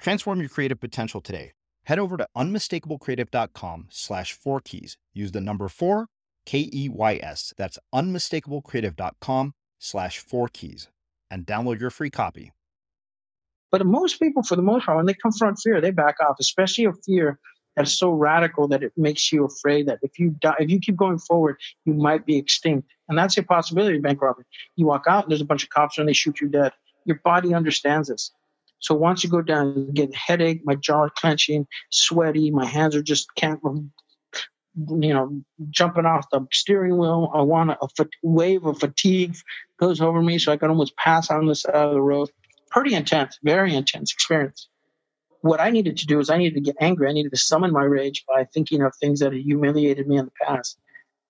Transform your creative potential today. Head over to unmistakablecreative.com slash four keys. Use the number four, K E Y S. That's unmistakablecreative.com slash four keys and download your free copy. But most people, for the most part, when they confront fear, they back off, especially a fear that's so radical that it makes you afraid that if you die, if you keep going forward, you might be extinct. And that's a possibility of bank robbery. You walk out and there's a bunch of cops and they shoot you dead. Your body understands this. So once you go down, you get a headache, my jaw clenching, sweaty, my hands are just can't, you know, jumping off the steering wheel. I want a, wave of fatigue goes over me, so I can almost pass on the side of the road. Pretty intense, very intense experience. What I needed to do is I needed to get angry. I needed to summon my rage by thinking of things that had humiliated me in the past.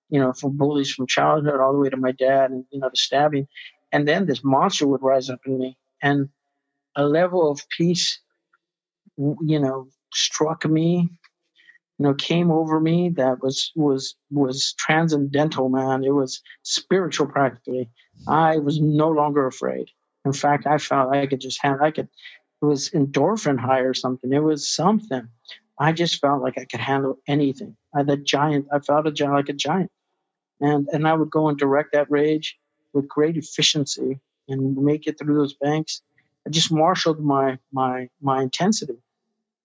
You know, from bullies from childhood all the way to my dad, and you know, the stabbing. And then this monster would rise up in me, and a level of peace, you know, struck me, you know, came over me that was was was transcendental, man. It was spiritual practically. I was no longer afraid. In fact, I felt I could just have I could it was endorphin high or something. It was something. I just felt like I could handle anything. I the giant I felt a giant like a giant. And and I would go and direct that rage with great efficiency and make it through those banks I just marshaled my my my intensity,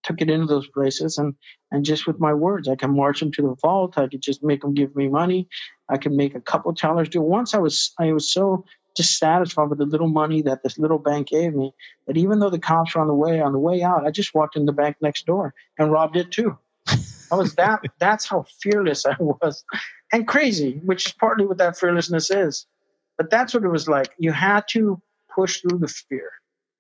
took it into those places, and and just with my words, I can march them to the vault. I could just make them give me money. I could make a couple tellers do. Once I was I was so dissatisfied with the little money that this little bank gave me that even though the cops were on the way on the way out, I just walked in the bank next door and robbed it too. I was that that's how fearless I was. And crazy, which is partly what that fearlessness is. But that's what it was like. You had to push through the fear.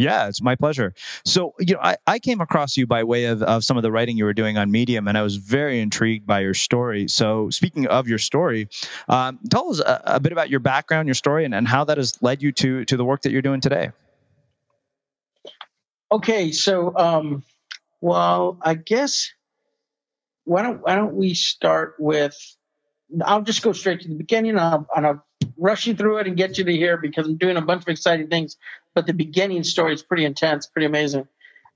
Yeah, it's my pleasure. So, you know, I, I came across you by way of, of some of the writing you were doing on Medium, and I was very intrigued by your story. So, speaking of your story, um, tell us a, a, bit about your background, your story, and, and how that has led you to, to the work that you're doing today. Okay, so, um, well, I guess why don't why don't we start with? I'll just go straight to the beginning, and I'll, and I'll rush you through it and get you to here because I'm doing a bunch of exciting things. But the beginning story is pretty intense, pretty amazing.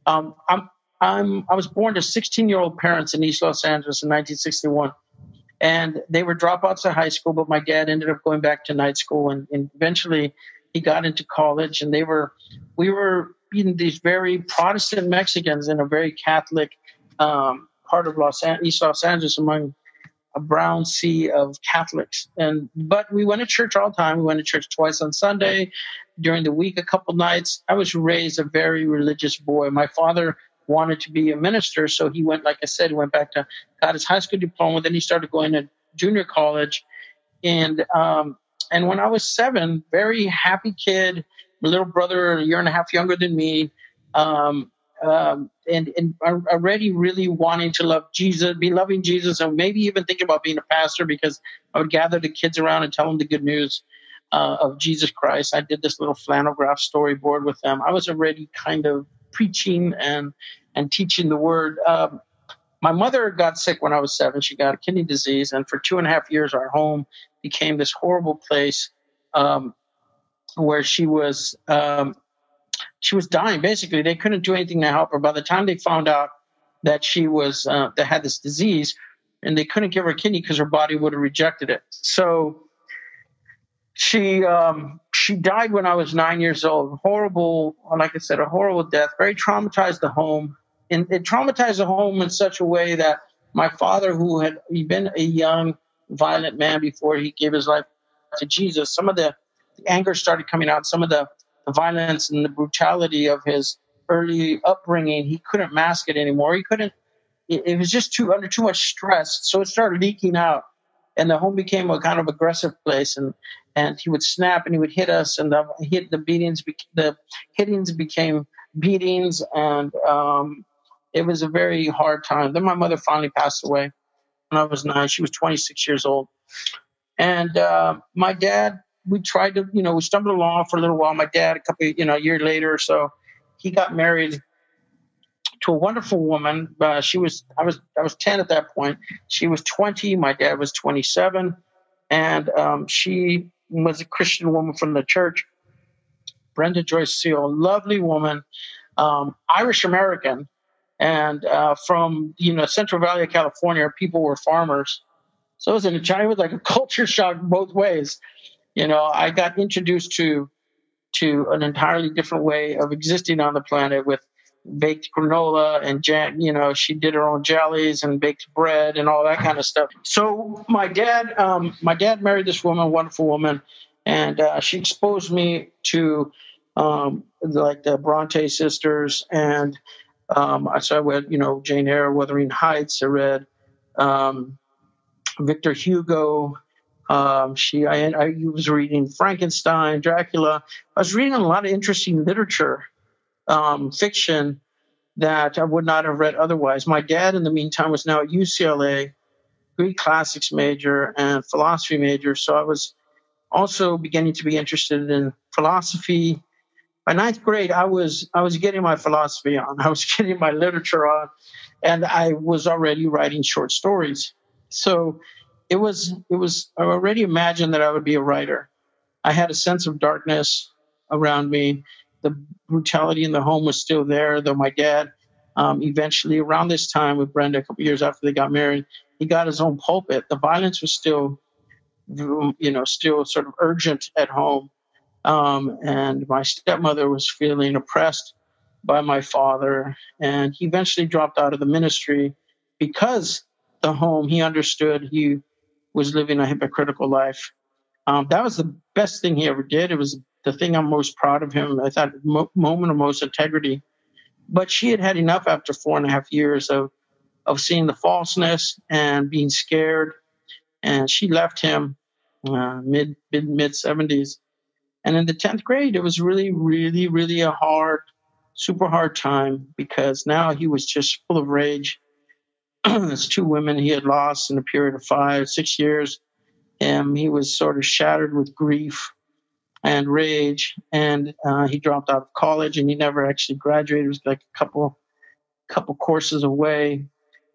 Um, I'm I'm I was born to 16 year old parents in East Los Angeles in 1961, and they were dropouts of high school. But my dad ended up going back to night school, and, and eventually he got into college. And they were we were being these very Protestant Mexicans in a very Catholic um, part of Los An- East Los Angeles among a brown sea of Catholics. And but we went to church all the time. We went to church twice on Sunday, during the week a couple nights. I was raised a very religious boy. My father wanted to be a minister, so he went, like I said, went back to got his high school diploma. Then he started going to junior college, and um, and when I was seven, very happy kid. My little brother, a year and a half younger than me. Um, um, and and already really wanting to love Jesus, be loving Jesus, and maybe even thinking about being a pastor because I would gather the kids around and tell them the good news uh, of Jesus Christ. I did this little flannel graph storyboard with them. I was already kind of preaching and and teaching the word. Um, my mother got sick when I was seven. She got a kidney disease, and for two and a half years, our home became this horrible place um, where she was um, she was dying. Basically, they couldn't do anything to help her. By the time they found out that she was uh, that had this disease, and they couldn't give her a kidney because her body would have rejected it. So she um, she died when I was nine years old. Horrible, like I said, a horrible death. Very traumatized the home, and it traumatized the home in such a way that my father, who had been a young, violent man before he gave his life to Jesus, some of the, the anger started coming out. Some of the the violence and the brutality of his early upbringing, he couldn't mask it anymore. He couldn't. It, it was just too under too much stress, so it started leaking out, and the home became a kind of aggressive place. And and he would snap and he would hit us, and the hit the beatings, the hittings became beatings, and um, it was a very hard time. Then my mother finally passed away when I was nine. She was 26 years old. And uh, my dad, we tried to, you know, we stumbled along for a little while. My dad, a couple, you know, a year later or so, he got married to a wonderful woman. Uh, she was, I was, I was 10 at that point. She was 20. My dad was 27. And um, she was a Christian woman from the church. Brenda Joyce Seal, lovely woman, um, Irish American, and uh, from you know Central Valley of California, people were farmers. So it was in China was like a culture shock both ways. You know, I got introduced to to an entirely different way of existing on the planet with baked granola and jam. You know, she did her own jellies and baked bread and all that kind of stuff. So my dad, um, my dad married this woman, wonderful woman, and uh, she exposed me to um, like the Bronte sisters, and um, so I read, you know, Jane Eyre, Wuthering Heights. I read um, Victor Hugo. Um, she, I, I was reading Frankenstein, Dracula. I was reading a lot of interesting literature, um, fiction that I would not have read otherwise. My dad, in the meantime, was now at UCLA, Greek classics major and philosophy major. So I was also beginning to be interested in philosophy. By ninth grade, I was I was getting my philosophy on. I was getting my literature on, and I was already writing short stories. So it was it was I already imagined that I would be a writer. I had a sense of darkness around me. The brutality in the home was still there, though my dad um, eventually around this time with Brenda, a couple years after they got married, he got his own pulpit. The violence was still you know, still sort of urgent at home. Um, and my stepmother was feeling oppressed by my father. And he eventually dropped out of the ministry because the home he understood he was living a hypocritical life. Um, that was the best thing he ever did. It was the thing I'm most proud of him. I thought mo- moment of most integrity. But she had had enough after four and a half years of of seeing the falseness and being scared and she left him uh, mid mid mid 70s. And in the 10th grade, it was really, really, really a hard, super hard time because now he was just full of rage. There's two women he had lost in a period of five, six years. And he was sort of shattered with grief and rage. And uh, he dropped out of college and he never actually graduated. It was like a couple, couple courses away.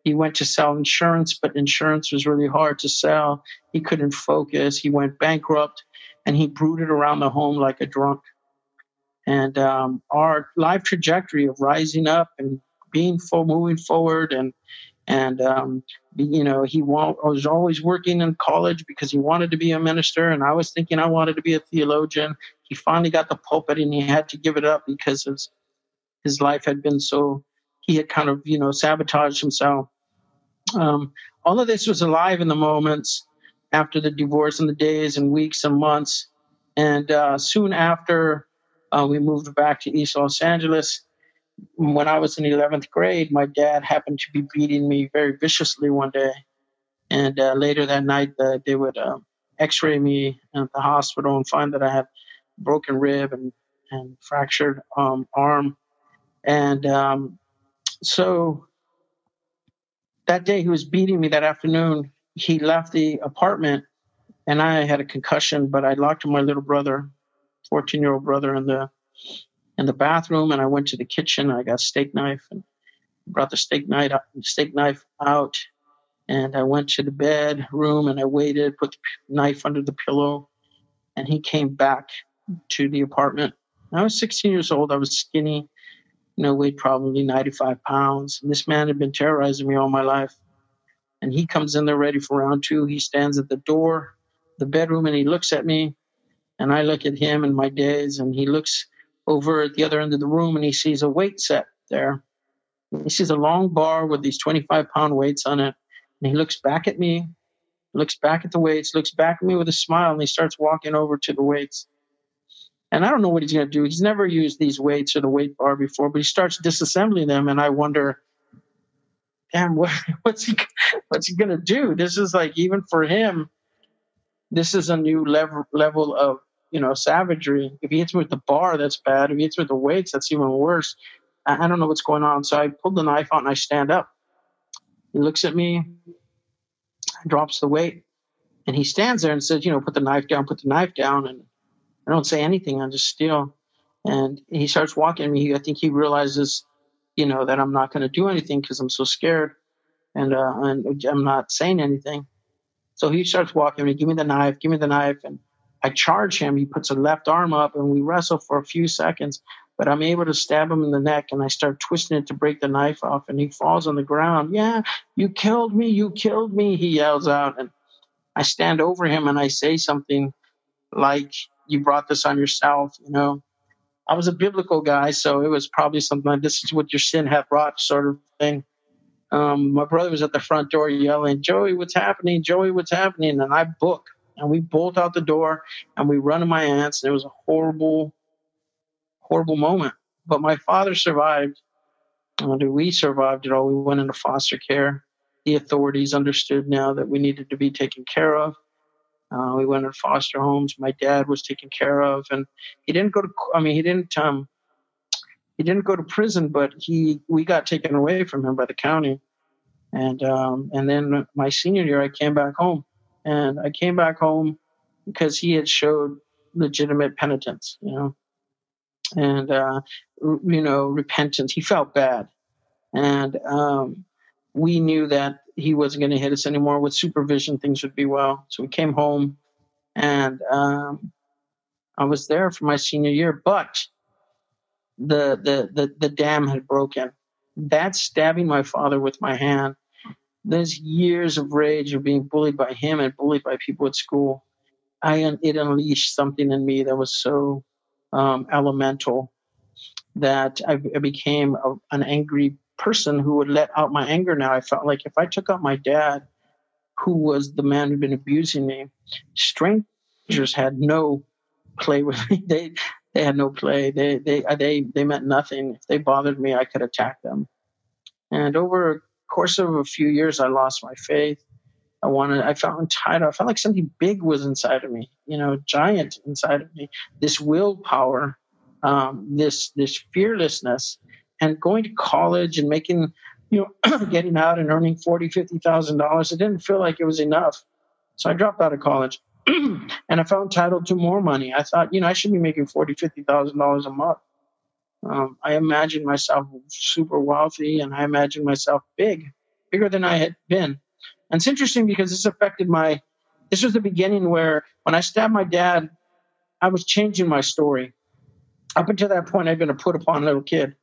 He went to sell insurance, but insurance was really hard to sell. He couldn't focus. He went bankrupt and he brooded around the home like a drunk. And um, our life trajectory of rising up and being full, moving forward, and and um, you know he wa- was always working in college because he wanted to be a minister, and I was thinking I wanted to be a theologian. He finally got the pulpit, and he had to give it up because his his life had been so he had kind of, you know, sabotaged himself. Um, all of this was alive in the moments after the divorce and the days and weeks and months. And uh, soon after uh, we moved back to East Los Angeles, when I was in 11th grade, my dad happened to be beating me very viciously one day. And uh, later that night, uh, they would um, x ray me at the hospital and find that I had broken rib and, and fractured um, arm. And um, so that day he was beating me that afternoon. He left the apartment and I had a concussion, but I locked my little brother, 14 year old brother in the in the bathroom and I went to the kitchen. I got a steak knife and brought the steak knife steak knife out and I went to the bed room and I waited, put the knife under the pillow, and he came back to the apartment. I was 16 years old. I was skinny you know, weighed probably 95 pounds. And this man had been terrorizing me all my life. And he comes in there ready for round two. He stands at the door, the bedroom, and he looks at me. And I look at him and my days. And he looks over at the other end of the room and he sees a weight set there. He sees a long bar with these 25 pound weights on it. And he looks back at me, looks back at the weights, looks back at me with a smile, and he starts walking over to the weights. And I don't know what he's going to do. He's never used these weights or the weight bar before, but he starts disassembling them, and I wonder, damn, what, what's he what's he going to do? This is like even for him, this is a new level level of you know savagery. If he hits me with the bar, that's bad. If he hits me with the weights, that's even worse. I, I don't know what's going on. So I pull the knife out and I stand up. He looks at me, drops the weight, And he stands there and says, you know, put the knife down, put the knife down. And I don't say anything. I just still. And he starts walking me. I think he realizes, you know, that I'm not going to do anything because I'm so scared, and uh, and I'm not saying anything. So he starts walking me. Give me the knife. Give me the knife. And I charge him. He puts a left arm up, and we wrestle for a few seconds. But I'm able to stab him in the neck, and I start twisting it to break the knife off, and he falls on the ground. Yeah, you killed me. You killed me. He yells out, and I stand over him and I say something like, "You brought this on yourself," you know. I was a biblical guy, so it was probably something like this is what your sin hath brought, sort of thing. Um, my brother was at the front door yelling, Joey, what's happening? Joey, what's happening? And I book and we bolt out the door and we run to my aunt's. And it was a horrible, horrible moment. But my father survived. And we survived it all. We went into foster care. The authorities understood now that we needed to be taken care of. Uh, we went in foster homes. My dad was taken care of, and he didn't go to. I mean, he didn't. Um, he didn't go to prison, but he we got taken away from him by the county, and um, and then my senior year, I came back home, and I came back home because he had showed legitimate penitence, you know, and uh, you know repentance. He felt bad, and um, we knew that he wasn't going to hit us anymore. With supervision, things would be well. So we came home, and um, I was there for my senior year. But the the the, the dam had broken. That stabbing my father with my hand. There's years of rage of being bullied by him and bullied by people at school. I it unleashed something in me that was so um, elemental that I, I became a, an angry person who would let out my anger now. I felt like if I took out my dad, who was the man who'd been abusing me, strangers had no play with me. They they had no play. They they they they meant nothing. If they bothered me, I could attack them. And over course of a few years, I lost my faith. I wanted. I felt entitled. I felt like something big was inside of me. You know, giant inside of me. This willpower, um, this this fearlessness and going to college and making you know getting out and earning forty fifty thousand dollars it didn't feel like it was enough so i dropped out of college and i felt entitled to more money i thought you know i should be making forty fifty thousand dollars a month um, i imagined myself super wealthy and i imagined myself big bigger than i had been and it's interesting because this affected my this was the beginning where when i stabbed my dad i was changing my story up until that point i'd been a put upon little kid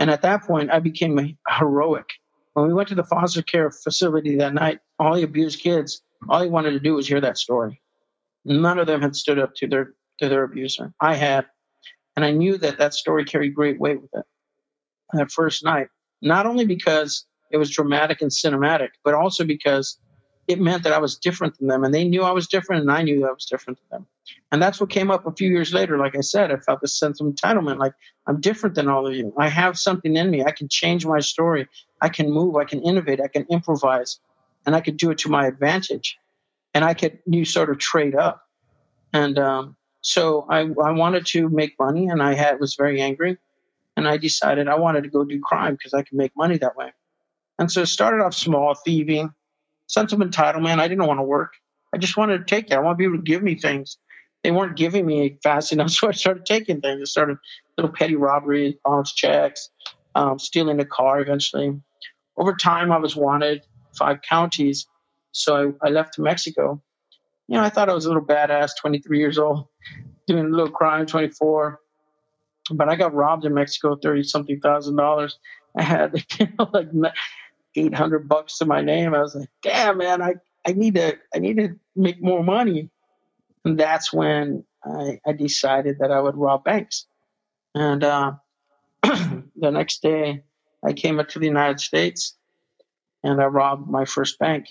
and at that point, I became heroic. When we went to the foster care facility that night, all the abused kids, all he wanted to do was hear that story. None of them had stood up to their to their abuser. I had, and I knew that that story carried great weight with it. That first night, not only because it was dramatic and cinematic, but also because it meant that I was different than them, and they knew I was different, and I knew I was different than them. And that's what came up a few years later. Like I said, I felt this sense of entitlement. Like I'm different than all of you. I have something in me. I can change my story. I can move. I can innovate. I can improvise, and I could do it to my advantage. And I could you sort of trade up. And um, so I, I wanted to make money, and I had was very angry, and I decided I wanted to go do crime because I could make money that way. And so it started off small, thieving, sense of entitlement. I didn't want to work. I just wanted to take it. I want people to give me things they weren't giving me fast enough, so I started taking things. I started little petty robberies, bounce checks, um, stealing a car eventually. Over time, I was wanted five counties, so I, I left to Mexico. You know, I thought I was a little badass, 23 years old, doing a little crime, 24. But I got robbed in Mexico, 30 something thousand dollars. I had you know, like 800 bucks to my name. I was like, damn, man, I, I need to, I need to make more money. And that's when I, I decided that I would rob banks. And uh, the next day, I came up to the United States and I robbed my first bank.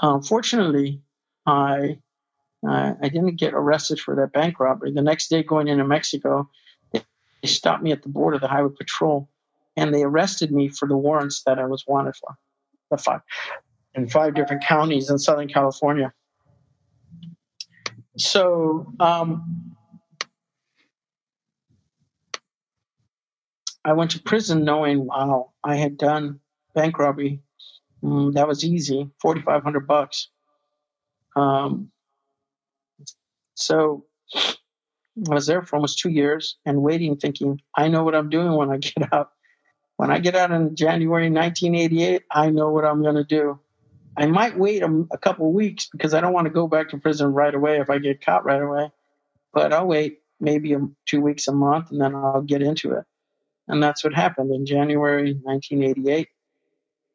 Unfortunately, I uh, I didn't get arrested for that bank robbery. The next day, going into Mexico, they, stopped me at the border, the highway patrol, and they arrested me for the warrants that I was wanted for, the five in five different counties in Southern California. So um, I went to prison knowing, wow, I had done bank robbery. Mm, that was easy, forty five hundred bucks. Um, so I was there for almost two years and waiting, thinking, I know what I'm doing when I get out. When I get out in January 1988, I know what I'm going to do. I might wait a, a couple weeks because I don't want to go back to prison right away if I get caught right away. But I'll wait maybe a, two weeks, a month, and then I'll get into it. And that's what happened in January 1988.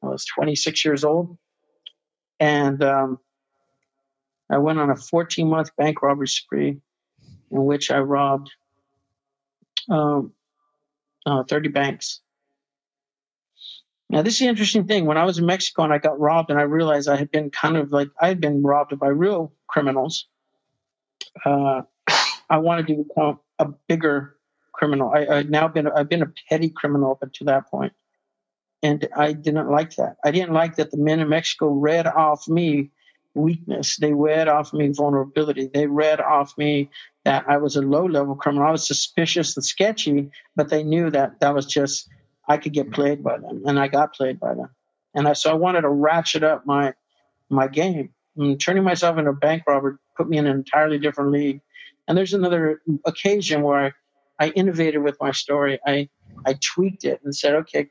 I was 26 years old. And um, I went on a 14 month bank robbery spree in which I robbed um, uh, 30 banks. Now, this is the interesting thing. When I was in Mexico and I got robbed, and I realized I had been kind of like I had been robbed by real criminals. Uh, I wanted to become a bigger criminal. I, I'd now been I've been a petty criminal up to that point, and I didn't like that. I didn't like that the men in Mexico read off me weakness. They read off me vulnerability. They read off me that I was a low level criminal. I was suspicious and sketchy, but they knew that that was just I could get played by them, and I got played by them. And I so I wanted to ratchet up my my game. And turning myself into a bank robber put me in an entirely different league. And there's another occasion where I, I innovated with my story. I I tweaked it and said, okay,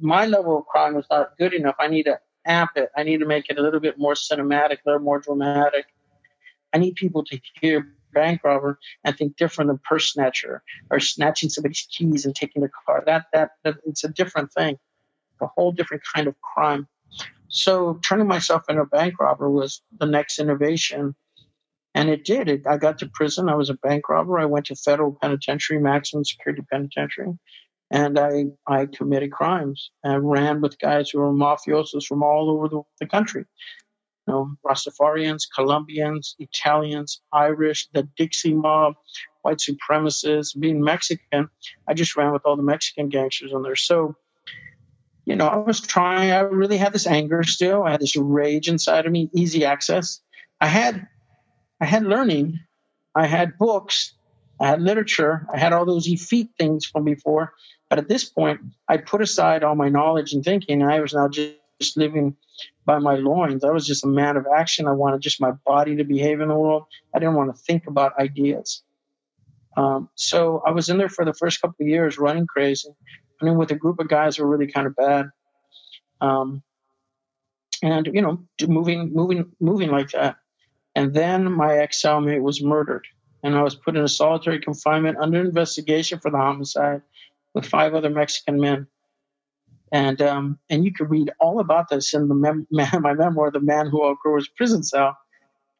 my level of crime was not good enough. I need to amp it. I need to make it a little bit more cinematic, a little more dramatic. I need people to hear bank robber and think different than purse snatcher or snatching somebody's keys and taking their car. That, that that it's a different thing, a whole different kind of crime. So turning myself into a bank robber was the next innovation. And it did. It, I got to prison. I was a bank robber. I went to federal penitentiary, maximum security penitentiary and I, I committed crimes and ran with guys who were mafiosos from all over the, the country. You know, Rastafarians, Colombians, Italians, Irish, the Dixie mob, white supremacists. Being Mexican, I just ran with all the Mexican gangsters in there. So, you know, I was trying, I really had this anger still. I had this rage inside of me, easy access. I had, I had learning. I had books. I had literature. I had all those effete things from before but at this point, I put aside all my knowledge and thinking. I was now just, just living by my loins. I was just a man of action. I wanted just my body to behave in the world. I didn't want to think about ideas. Um, so I was in there for the first couple of years running crazy, running with a group of guys who were really kind of bad. Um, and, you know, moving, moving, moving like that. And then my ex cellmate was murdered. And I was put in a solitary confinement under investigation for the homicide with five other Mexican men. And um, and you can read all about this in the mem- my memoir, "The Man Who Outgrew His Prison Cell,"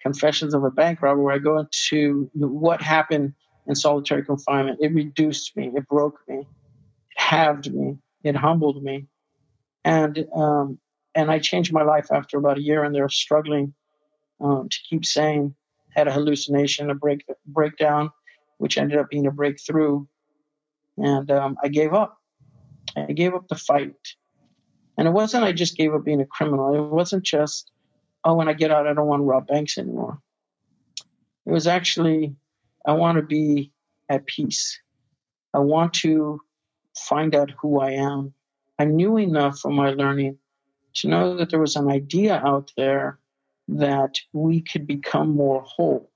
Confessions of a Bank Robber, where I go into what happened in solitary confinement. It reduced me, it broke me, it halved me, it humbled me, and um, and I changed my life after about a year in there, struggling um, to keep sane. Had a hallucination, a break breakdown, which ended up being a breakthrough and um, I gave up. I gave up the fight. And it wasn't I just gave up being a criminal. It wasn't just, oh, when I get out, I don't want to rob banks anymore. It was actually, I want to be at peace. I want to find out who I am. I knew enough from my learning to know that there was an idea out there that we could become more whole,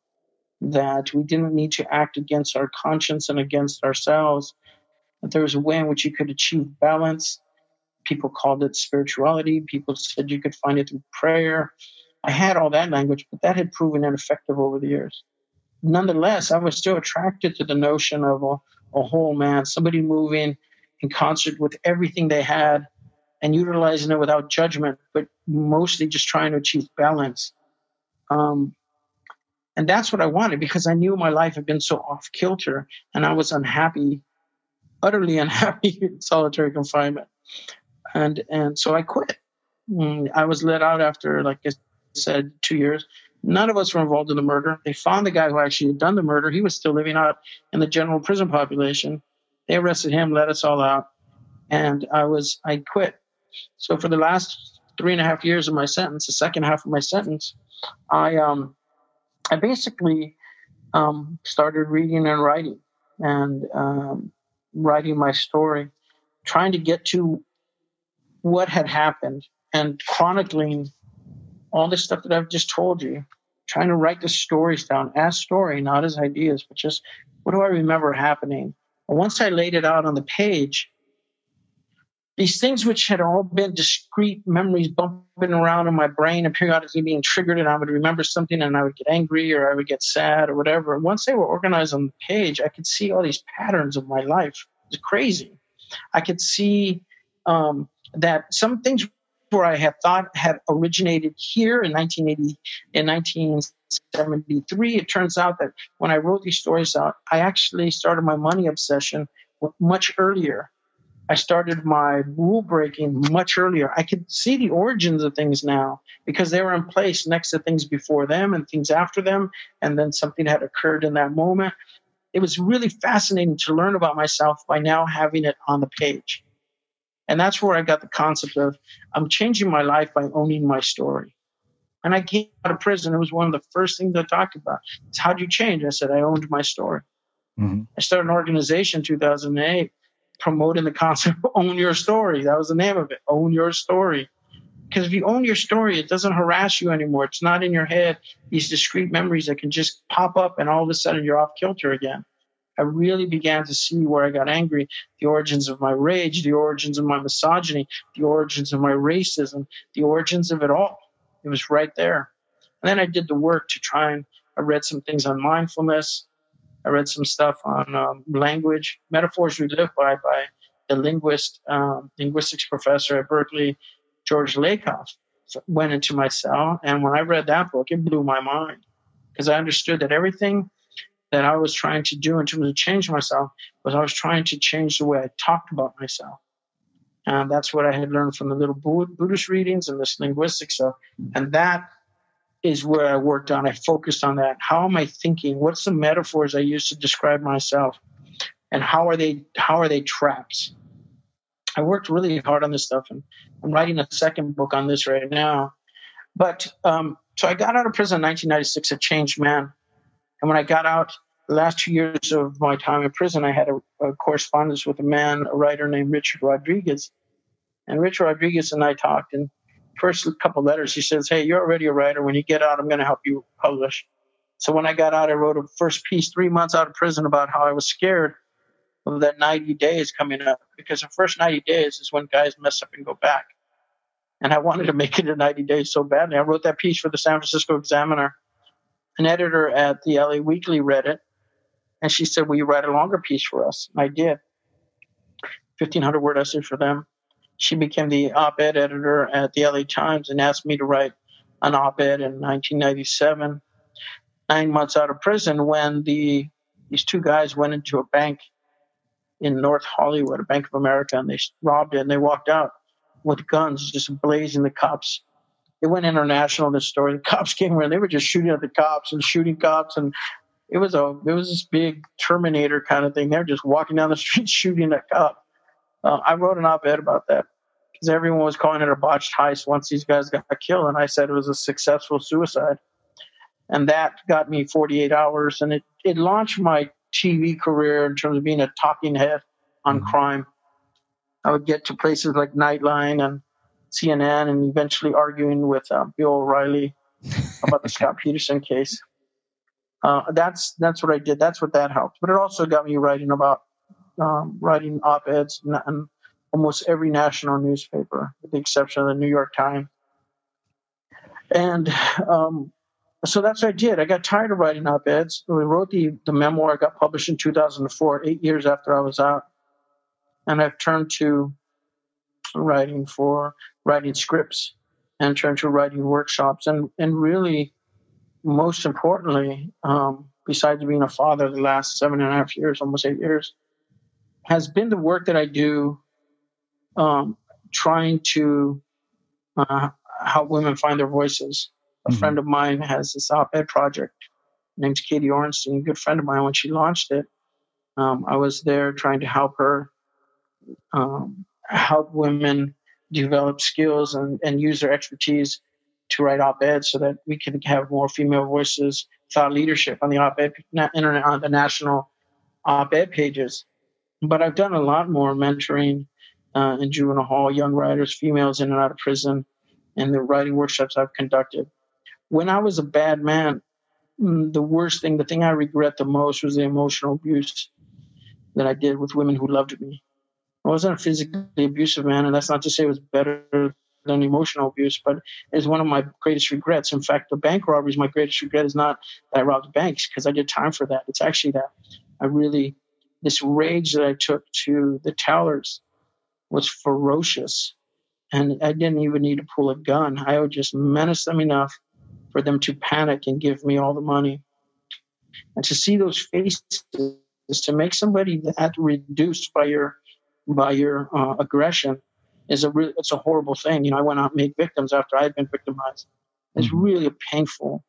that we didn't need to act against our conscience and against ourselves, that there was a way in which you could achieve balance. People called it spirituality. People said you could find it through prayer. I had all that language, but that had proven ineffective over the years. Nonetheless, I was still attracted to the notion of a, a whole man, somebody moving in concert with everything they had and utilizing it without judgment, but mostly just trying to achieve balance. Um, and that's what I wanted because I knew my life had been so off kilter and I was unhappy utterly unhappy in solitary confinement. And and so I quit. Mm, I was let out after, like I said, two years. None of us were involved in the murder. They found the guy who actually had done the murder. He was still living out in the general prison population. They arrested him, let us all out, and I was I quit. So for the last three and a half years of my sentence, the second half of my sentence, I um I basically um, started reading and writing, and um, writing my story, trying to get to what had happened and chronicling all the stuff that I've just told you, trying to write the stories down as story, not as ideas, but just what do I remember happening? Once I laid it out on the page, these things which had all been discrete memories bumping around in my brain and periodically being triggered, and I would remember something and I would get angry or I would get sad or whatever. Once they were organized on the page, I could see all these patterns of my life. It's crazy. I could see um, that some things where I had thought had originated here in 1980, in 1973. It turns out that when I wrote these stories out, I actually started my money obsession much earlier. I started my rule breaking much earlier. I could see the origins of things now because they were in place next to things before them and things after them, and then something had occurred in that moment. It was really fascinating to learn about myself by now having it on the page. And that's where I got the concept of I'm changing my life by owning my story. And I came out of prison. It was one of the first things I talked about. It's how do you change? I said, I owned my story. Mm-hmm. I started an organization in 2008 promoting the concept own your story. That was the name of it. Own your story. Because if you own your story, it doesn't harass you anymore. It's not in your head, these discrete memories that can just pop up and all of a sudden you're off kilter again. I really began to see where I got angry, the origins of my rage, the origins of my misogyny, the origins of my racism, the origins of it all. It was right there. And then I did the work to try and I read some things on mindfulness. I read some stuff on um, language, metaphors we live by, by the linguist, um, linguistics professor at Berkeley, George Lakoff. Went into my cell, and when I read that book, it blew my mind because I understood that everything that I was trying to do in terms of change myself was I was trying to change the way I talked about myself. And that's what I had learned from the little Buddhist readings and this linguistic stuff. And that is where I worked on. I focused on that. How am I thinking? What's the metaphors I use to describe myself? And how are they how are they traps? I worked really hard on this stuff and I'm writing a second book on this right now. But um, so I got out of prison in 1996 a changed man. And when I got out, the last two years of my time in prison, I had a, a correspondence with a man, a writer named Richard Rodriguez. And Richard Rodriguez and I talked. And first couple letters, he says, "Hey, you're already a writer. When you get out, I'm going to help you publish." So when I got out, I wrote a first piece three months out of prison about how I was scared of that 90 days coming up because the first 90 days is when guys mess up and go back. And I wanted to make it a 90 days so badly. I wrote that piece for the San Francisco Examiner an editor at the LA Weekly read it, and she said, "Will you write a longer piece for us?" And I did. 1500 word essay for them. She became the op-ed editor at the LA Times and asked me to write an op-ed in 1997, nine months out of prison, when the these two guys went into a bank in North Hollywood, a Bank of America, and they robbed it and they walked out with guns, just blazing the cops it went international. This story, the cops came around. They were just shooting at the cops and shooting cops, and it was a it was this big Terminator kind of thing. They're just walking down the street shooting a cop. Uh, I wrote an op-ed about that because everyone was calling it a botched heist once these guys got killed, and I said it was a successful suicide, and that got me 48 hours, and it it launched my TV career in terms of being a talking head on mm-hmm. crime. I would get to places like Nightline and CNN and eventually arguing with uh, Bill O'Reilly about the Scott Peterson case. Uh, that's that's what I did. That's what that helped. But it also got me writing about um, writing op-eds in, in, almost every national newspaper, with the exception of the New York Times. And um, so that's what I did. I got tired of writing op-eds. We wrote the the memoir. got published in 2004, eight years after I was out, and I've turned to writing for writing scripts and turned to writing workshops and and really most importantly um, besides being a father the last seven and a half years almost eight years has been the work that i do um, trying to uh, help women find their voices a mm-hmm. friend of mine has this op-ed project named katie orenstein a good friend of mine when she launched it um, i was there trying to help her um, help women develop skills and, and use their expertise to write op-eds so that we can have more female voices, thought leadership on the op-ed internet on the national op-ed pages. But I've done a lot more mentoring uh, in juvenile hall, young writers, females in and out of prison, and the writing workshops I've conducted. when I was a bad man, mm, the worst thing, the thing I regret the most was the emotional abuse that I did with women who loved me. I wasn't a physically abusive man, and that's not to say it was better than emotional abuse, but it's one of my greatest regrets. In fact, the bank robberies, my greatest regret is not that I robbed banks because I did time for that. It's actually that I really, this rage that I took to the tellers was ferocious. And I didn't even need to pull a gun. I would just menace them enough for them to panic and give me all the money. And to see those faces, to make somebody that reduced by your by your uh, aggression is a re- it's a horrible thing. You know, I went out and made victims after I had been victimized. It's mm-hmm. really a painful,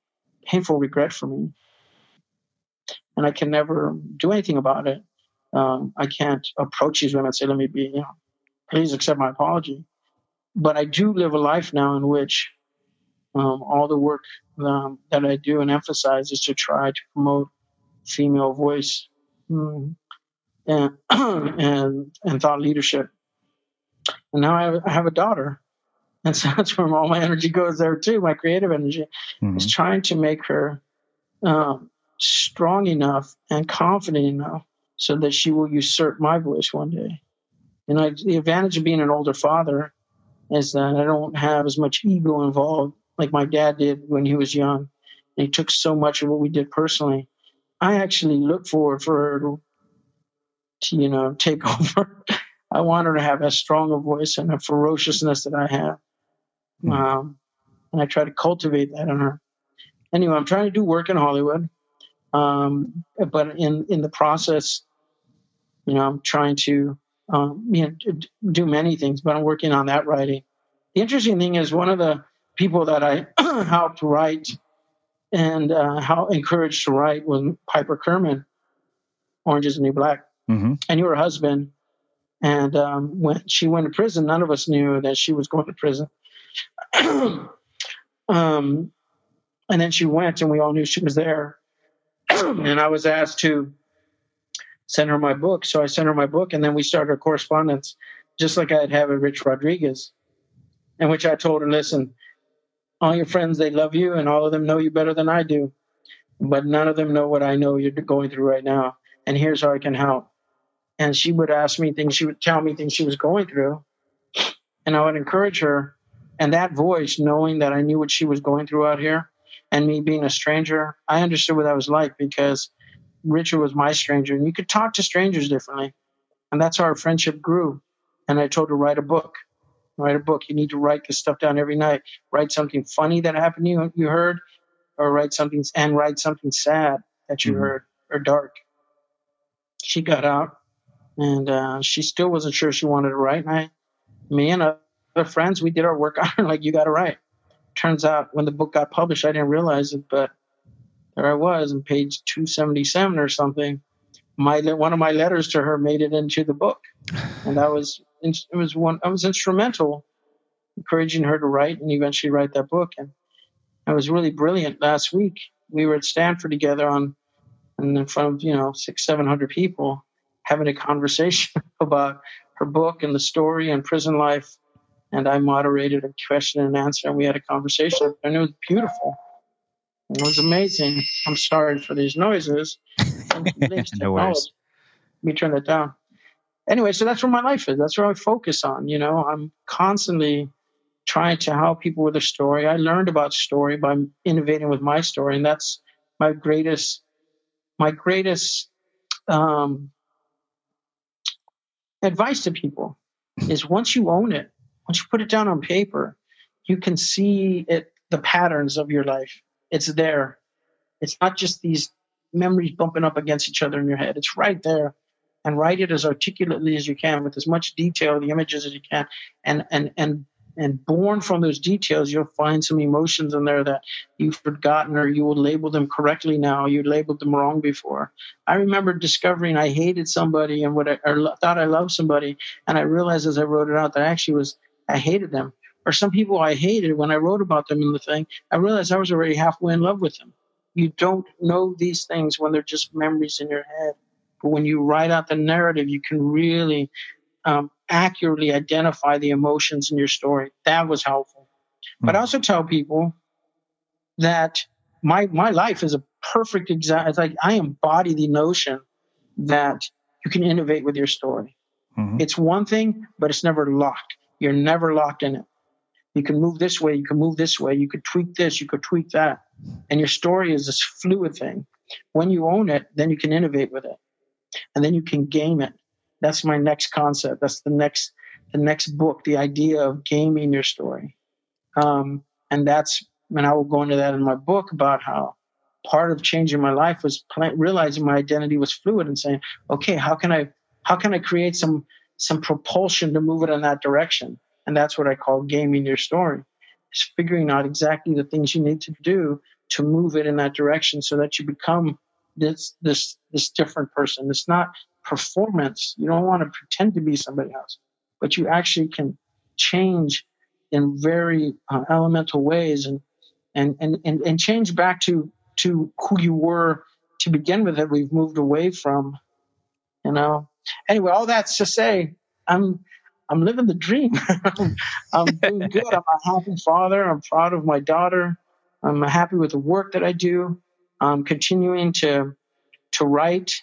painful regret for me, and I can never do anything about it. Um, I can't approach these women and say, "Let me be," you know, please accept my apology. But I do live a life now in which um, all the work um, that I do and emphasize is to try to promote female voice mm, and, and and thought leadership. And now I have, I have, a daughter, and so that's where all my energy goes there too. My creative energy mm-hmm. is trying to make her um, strong enough and confident enough so that she will usurp my voice one day. And I, the advantage of being an older father is that I don't have as much ego involved like my dad did when he was young. And he took so much of what we did personally. I actually look forward for her to to you know take over. I want her to have as strong a voice and a ferociousness that I have, mm-hmm. um, and I try to cultivate that in her. Anyway, I'm trying to do work in Hollywood, um, but in in the process, you know, I'm trying to um, you know do many things, but I'm working on that writing. The interesting thing is one of the people that I helped write and uh, how encouraged to write was Piper Kerman, Orange is the New Black mm-hmm. and your husband. And um, when she went to prison, none of us knew that she was going to prison. um, and then she went, and we all knew she was there. and I was asked to send her my book, so I sent her my book, and then we started a correspondence, just like I'd have with Rich Rodriguez, in which I told her, "Listen, all your friends they love you, and all of them know you better than I do, but none of them know what I know you're going through right now, and here's how I can help." and she would ask me things she would tell me things she was going through and i would encourage her and that voice knowing that i knew what she was going through out here and me being a stranger i understood what that was like because richard was my stranger and you could talk to strangers differently and that's how our friendship grew and i told her write a book write a book you need to write this stuff down every night write something funny that happened to you you heard or write something and write something sad that you mm-hmm. heard or dark she got out and uh, she still wasn't sure she wanted to write. And I, me and other friends, we did our work on her like you got to write. Turns out when the book got published, I didn't realize it, but there I was on page 277 or something. My one of my letters to her made it into the book, and that was it was one I was instrumental, encouraging her to write and eventually write that book. And it was really brilliant. Last week we were at Stanford together on, and in front of you know six seven hundred people, having a conversation about her book and the story and prison life. And I moderated a question and answer, and we had a conversation, and it was beautiful. It was amazing. I'm sorry for these noises. no worries. Let me turn that down. Anyway, so that's where my life is. That's where I focus on. You know, I'm constantly trying to help people with their story. I learned about story by innovating with my story, and that's my greatest, my greatest um, advice to people is once you own it, once you put it down on paper, you can see it, the patterns of your life. It's there. It's not just these memories bumping up against each other in your head. It's right there. And write it as articulately as you can with as much detail, the images as you can, and and and and born from those details, you'll find some emotions in there that you've forgotten or you will label them correctly now. You labeled them wrong before. I remember discovering I hated somebody and what I or thought I loved somebody, and I realized as I wrote it out that I actually was I hated them. Or some people I hated when I wrote about them in the thing, I realized I was already halfway in love with them. You don't know these things when they're just memories in your head. But when you write out the narrative, you can really um, accurately identify the emotions in your story. That was helpful. Mm-hmm. But I also tell people that my my life is a perfect example. It's like I embody the notion that you can innovate with your story. Mm-hmm. It's one thing, but it's never locked. You're never locked in it. You can move this way, you can move this way, you could tweak this, you could tweak that. And your story is this fluid thing. When you own it, then you can innovate with it. And then you can game it. That's my next concept. That's the next the next book, the idea of gaming your story. Um, and that's and I will go into that in my book about how part of changing my life was realizing my identity was fluid and saying, okay, how can I how can I create some some propulsion to move it in that direction? And that's what I call gaming your story. Is figuring out exactly the things you need to do to move it in that direction so that you become this this this different person. It's not performance. You don't want to pretend to be somebody else, but you actually can change in very uh, elemental ways and, and and and and change back to to who you were to begin with that we've moved away from. You know. Anyway, all that's to say, I'm I'm living the dream. I'm doing good. I'm a happy father. I'm proud of my daughter. I'm happy with the work that I do. I'm continuing to to write.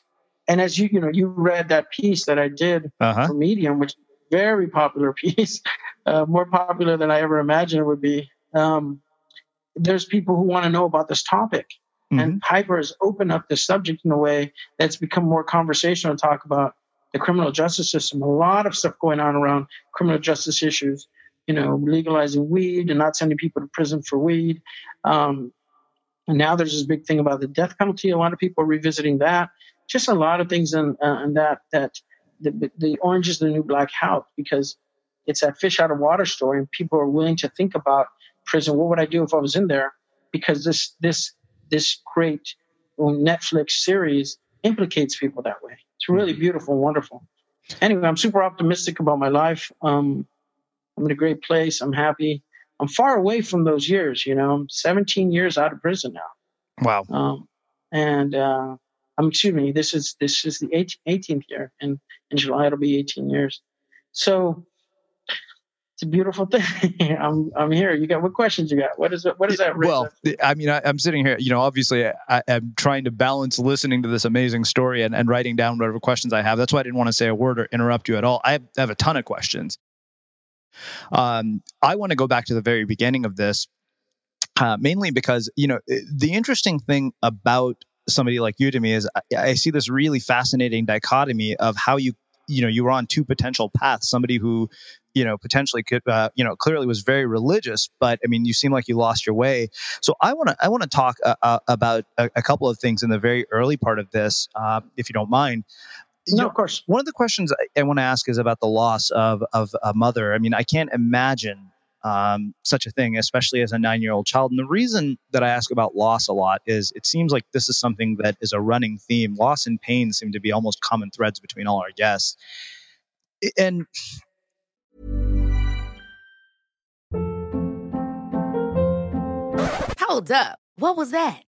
And as you you know, you read that piece that I did uh-huh. for Medium, which is a very popular piece, uh, more popular than I ever imagined it would be. Um, there's people who want to know about this topic. Mm-hmm. And Piper has opened up the subject in a way that's become more conversational to talk about the criminal justice system. A lot of stuff going on around criminal justice issues. You know, legalizing weed and not sending people to prison for weed. Um, and now there's this big thing about the death penalty. A lot of people are revisiting that. Just a lot of things in, uh, in that that the, the orange is the new black health because it's that fish out of water story, and people are willing to think about prison. What would I do if I was in there? Because this this this great Netflix series implicates people that way. It's really mm-hmm. beautiful wonderful. Anyway, I'm super optimistic about my life. Um, I'm in a great place. I'm happy. I'm far away from those years. You know, I'm 17 years out of prison now. Wow. Um, and uh, I'm excuse me. This is this is the 18th year, and in July it'll be 18 years. So it's a beautiful thing. I'm I'm here. You got what questions you got? What is? What is that? Well, I mean, I, am sitting here. You know, obviously, I, am trying to balance listening to this amazing story and, and writing down whatever questions I have. That's why I didn't want to say a word or interrupt you at all. I have, I have a ton of questions. Um, I want to go back to the very beginning of this, uh, mainly because you know the interesting thing about somebody like you to me is I, I see this really fascinating dichotomy of how you you know you were on two potential paths somebody who you know potentially could uh, you know clearly was very religious but i mean you seem like you lost your way so i want to i want to talk uh, uh, about a, a, couple of things in the very early part of this uh, if you don't mind no, know, of course. One of the questions I, I want to ask is about the loss of of a mother. I mean, I can't imagine um, such a thing, especially as a nine year old child. And the reason that I ask about loss a lot is it seems like this is something that is a running theme. Loss and pain seem to be almost common threads between all our guests. And Hold up. What was that?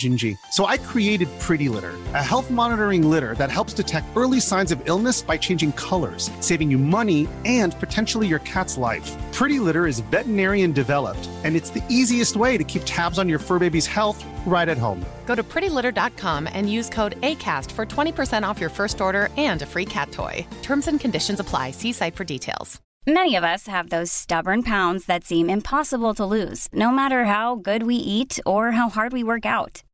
Gingy. So I created Pretty Litter, a health monitoring litter that helps detect early signs of illness by changing colors, saving you money and potentially your cat's life. Pretty Litter is veterinarian developed, and it's the easiest way to keep tabs on your fur baby's health right at home. Go to prettylitter.com and use code ACAST for 20% off your first order and a free cat toy. Terms and conditions apply. See site for details. Many of us have those stubborn pounds that seem impossible to lose, no matter how good we eat or how hard we work out.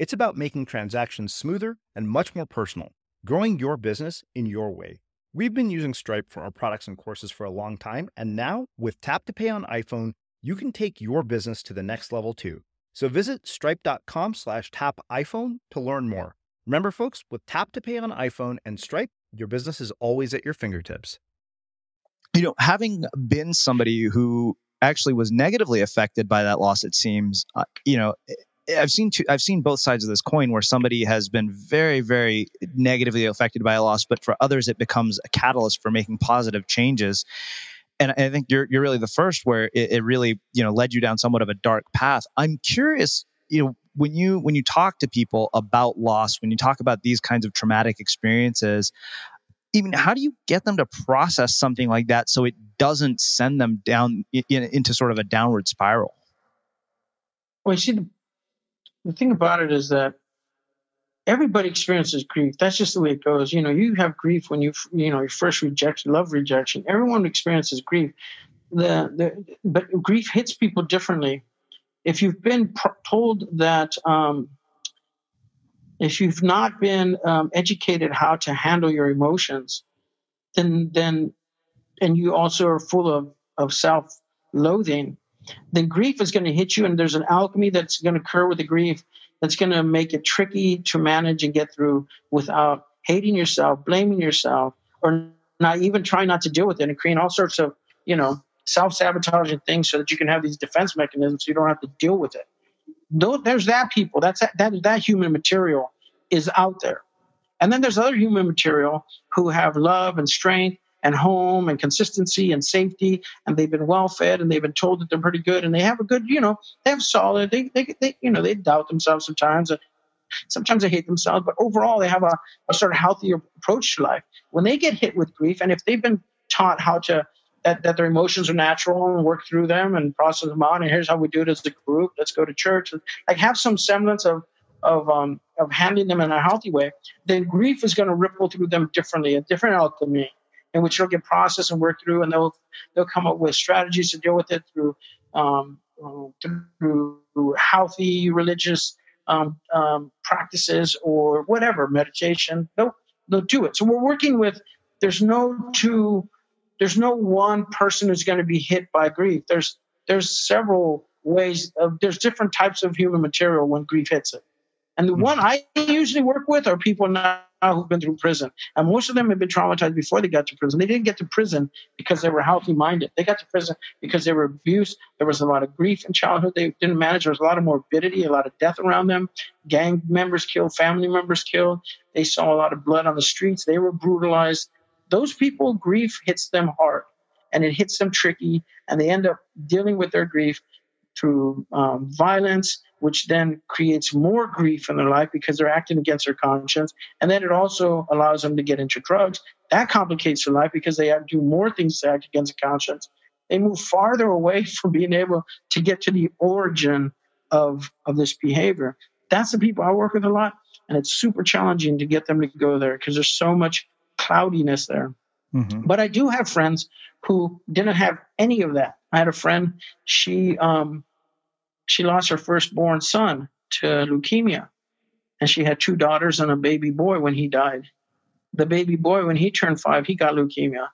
It's about making transactions smoother and much more personal, growing your business in your way. We've been using Stripe for our products and courses for a long time, and now with Tap to Pay on iPhone, you can take your business to the next level too. So visit stripe.com slash tap iPhone to learn more. Remember, folks, with Tap to Pay on iPhone and Stripe, your business is always at your fingertips. You know, having been somebody who actually was negatively affected by that loss, it seems, uh, you know, I've seen two, I've seen both sides of this coin where somebody has been very, very negatively affected by a loss, but for others, it becomes a catalyst for making positive changes and I think you're you're really the first where it, it, really you know led you down somewhat of a dark path. I'm curious, you know, when you when you talk to people about loss, when you talk about these kinds of traumatic experiences, even how do you get them to process something like that so it doesn't send them down in, into sort of a downward spiral? Well, see, the, thing about it is that everybody experiences grief. That's just the way it goes. You know, you have grief when you you know your first rejection, love rejection. Everyone experiences grief. The, the but grief hits people differently. If you've been told that, um, if you've not been um, educated how to handle your emotions, then then and you also are full of of self loathing, then grief is going to hit you, and there's an alchemy that's going to occur with the grief that's going to make it tricky to manage and get through without hating yourself, blaming yourself, or not even trying not to deal with it and creating all sorts of, you know, self sabotaging things so that you can have these defense mechanisms so you don't have to deal with it. There's that people. That's that, that, that human material is out there. And then there's other human material who have love and strength and home and consistency and safety and they've been well fed and they've been told that they're pretty good and they have a good you know they have solid they they, they you know they doubt themselves sometimes sometimes they hate themselves but overall they have a, a sort of healthier approach to life. When they get hit with grief and if they've been taught how to that, that their emotions are natural and work through them and process them out and here's how we do it as a group let's go to church like have some semblance of of um, of handling them in a healthy way, then grief is going to ripple through them differently, a different alchemy in which they'll get processed and work through, and they'll they'll come up with strategies to deal with it through um, through healthy religious um, um, practices or whatever meditation. They'll they'll do it. So we're working with. There's no two. There's no one person who's going to be hit by grief. There's there's several ways of there's different types of human material when grief hits it. And the hmm. one I usually work with are people now who've been through prison. And most of them have been traumatized before they got to prison. They didn't get to prison because they were healthy minded. They got to prison because they were abused. There was a lot of grief in childhood. They didn't manage. There was a lot of morbidity, a lot of death around them. Gang members killed, family members killed. They saw a lot of blood on the streets. They were brutalized. Those people, grief hits them hard and it hits them tricky and they end up dealing with their grief through um, violence, which then creates more grief in their life because they're acting against their conscience. And then it also allows them to get into drugs. That complicates their life because they have to do more things to act against the conscience. They move farther away from being able to get to the origin of of this behavior. That's the people I work with a lot, and it's super challenging to get them to go there because there's so much cloudiness there. Mm-hmm. But I do have friends who didn't have any of that. I had a friend, she um, she lost her firstborn son to leukemia, and she had two daughters and a baby boy when he died. The baby boy, when he turned five, he got leukemia,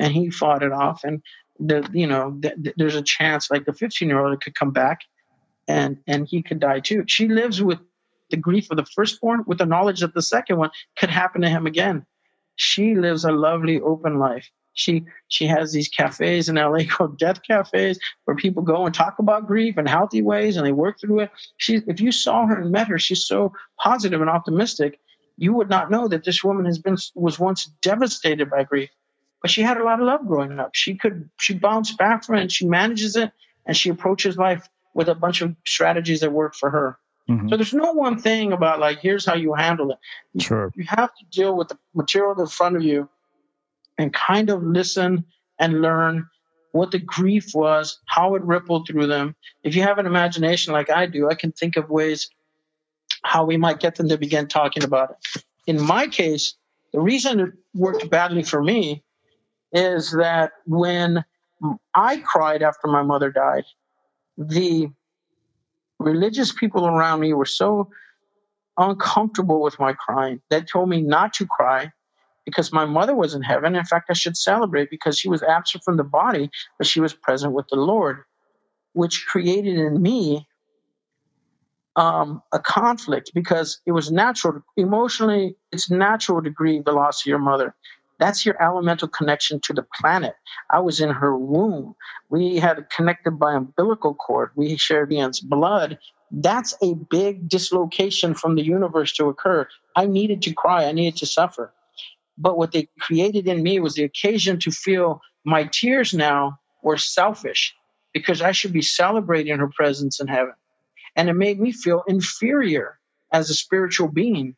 and he fought it off. And the you know th- there's a chance like the 15 year old could come back, and and he could die too. She lives with the grief of the firstborn with the knowledge that the second one could happen to him again. She lives a lovely open life. She she has these cafes in LA called death cafes where people go and talk about grief in healthy ways and they work through it. She if you saw her and met her, she's so positive and optimistic. You would not know that this woman has been was once devastated by grief, but she had a lot of love growing up. She could she bounced back from it. And she manages it and she approaches life with a bunch of strategies that work for her. Mm-hmm. So there's no one thing about like here's how you handle it. Sure. You have to deal with the material in front of you and kind of listen and learn what the grief was, how it rippled through them. If you have an imagination like I do, I can think of ways how we might get them to begin talking about it. In my case, the reason it worked badly for me is that when I cried after my mother died, the religious people around me were so uncomfortable with my crying. They told me not to cry because my mother was in heaven. In fact, I should celebrate because she was absent from the body, but she was present with the Lord, which created in me um, a conflict because it was natural. Emotionally, it's natural to grieve the loss of your mother. That's your elemental connection to the planet. I was in her womb. We had connected by umbilical cord. We shared Ian's blood. That's a big dislocation from the universe to occur. I needed to cry. I needed to suffer. But what they created in me was the occasion to feel my tears now were selfish because I should be celebrating her presence in heaven. And it made me feel inferior as a spiritual being.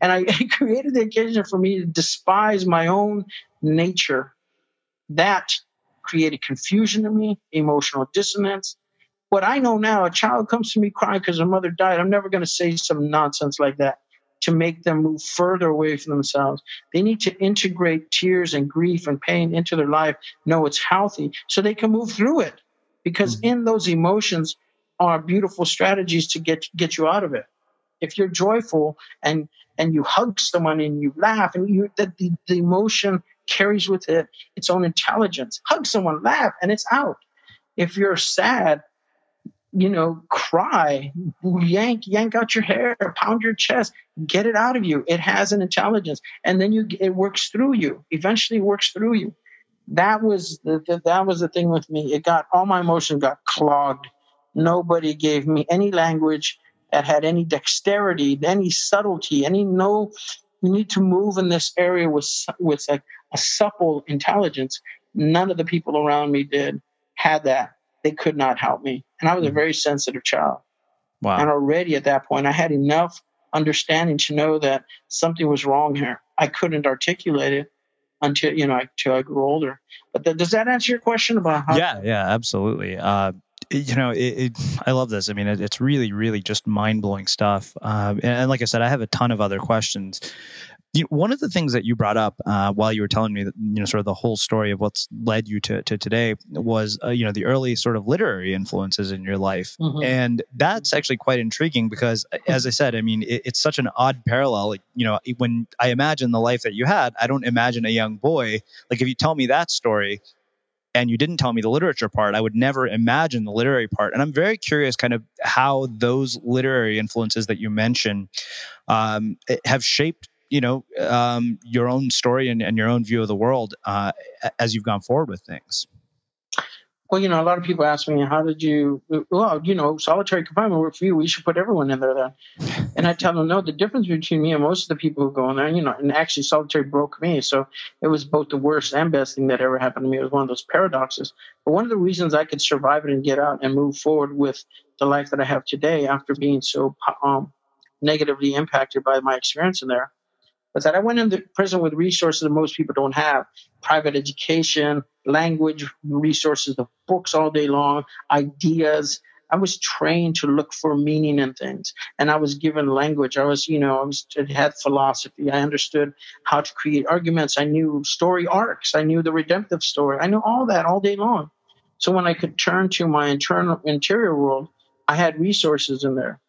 And I, created the occasion for me to despise my own nature. That created confusion in me, emotional dissonance. What I know now, a child comes to me crying because her mother died. I'm never going to say some nonsense like that to make them move further away from themselves. They need to integrate tears and grief and pain into their life, know it's healthy, so they can move through it. Because mm-hmm. in those emotions are beautiful strategies to get get you out of it. If you're joyful and and you hug someone and you laugh and you that the, the emotion carries with it its own intelligence. Hug someone, laugh, and it's out. If you're sad, you know, cry, yank, yank out your hair, pound your chest, get it out of you. It has an intelligence, and then you it works through you. Eventually, works through you. That was the, the that was the thing with me. It got all my emotions got clogged. Nobody gave me any language that had any dexterity, any subtlety, any no. You need to move in this area with with a, a supple intelligence. None of the people around me did had that they could not help me. And I was a mm-hmm. very sensitive child. Wow. And already at that point, I had enough understanding to know that something was wrong here. I couldn't articulate it until you know until I grew older. But the, does that answer your question about how? Yeah, yeah, absolutely. Uh, you know, it, it, I love this. I mean, it, it's really, really just mind blowing stuff. Uh, and, and, like I said, I have a ton of other questions one of the things that you brought up uh, while you were telling me that you know sort of the whole story of what's led you to, to today was uh, you know the early sort of literary influences in your life mm-hmm. and that's actually quite intriguing because as i said i mean it, it's such an odd parallel like, you know when i imagine the life that you had i don't imagine a young boy like if you tell me that story and you didn't tell me the literature part, I would never imagine the literary part. And I'm very curious, kind of, how those literary influences that you mention um, have shaped you know um, your own story and, and, your own view of the world uh, as you've gone forward with things? Well you know a lot of people ask me how did you well you know solitary confinement worked for you. We should put everyone in there then. And i tell them no the difference between me and most of the people who go in there you know and actually solitary broke me so it was both the worst and best thing that ever happened to me. It was one of those paradoxes. But one of the reasons i could survive it and get out and move forward with the life that i have today after being so um, negatively impacted by my experience in there was that I went into prison with resources that most people don't have private education, language resources, the books all day long, ideas, I was trained to look for meaning in things, and I was given language. I was, you know, I was I had philosophy. I understood how to create arguments. I knew story arcs. I knew the redemptive story. I knew all that all day long. So when I could turn to my internal interior world, I had resources in there.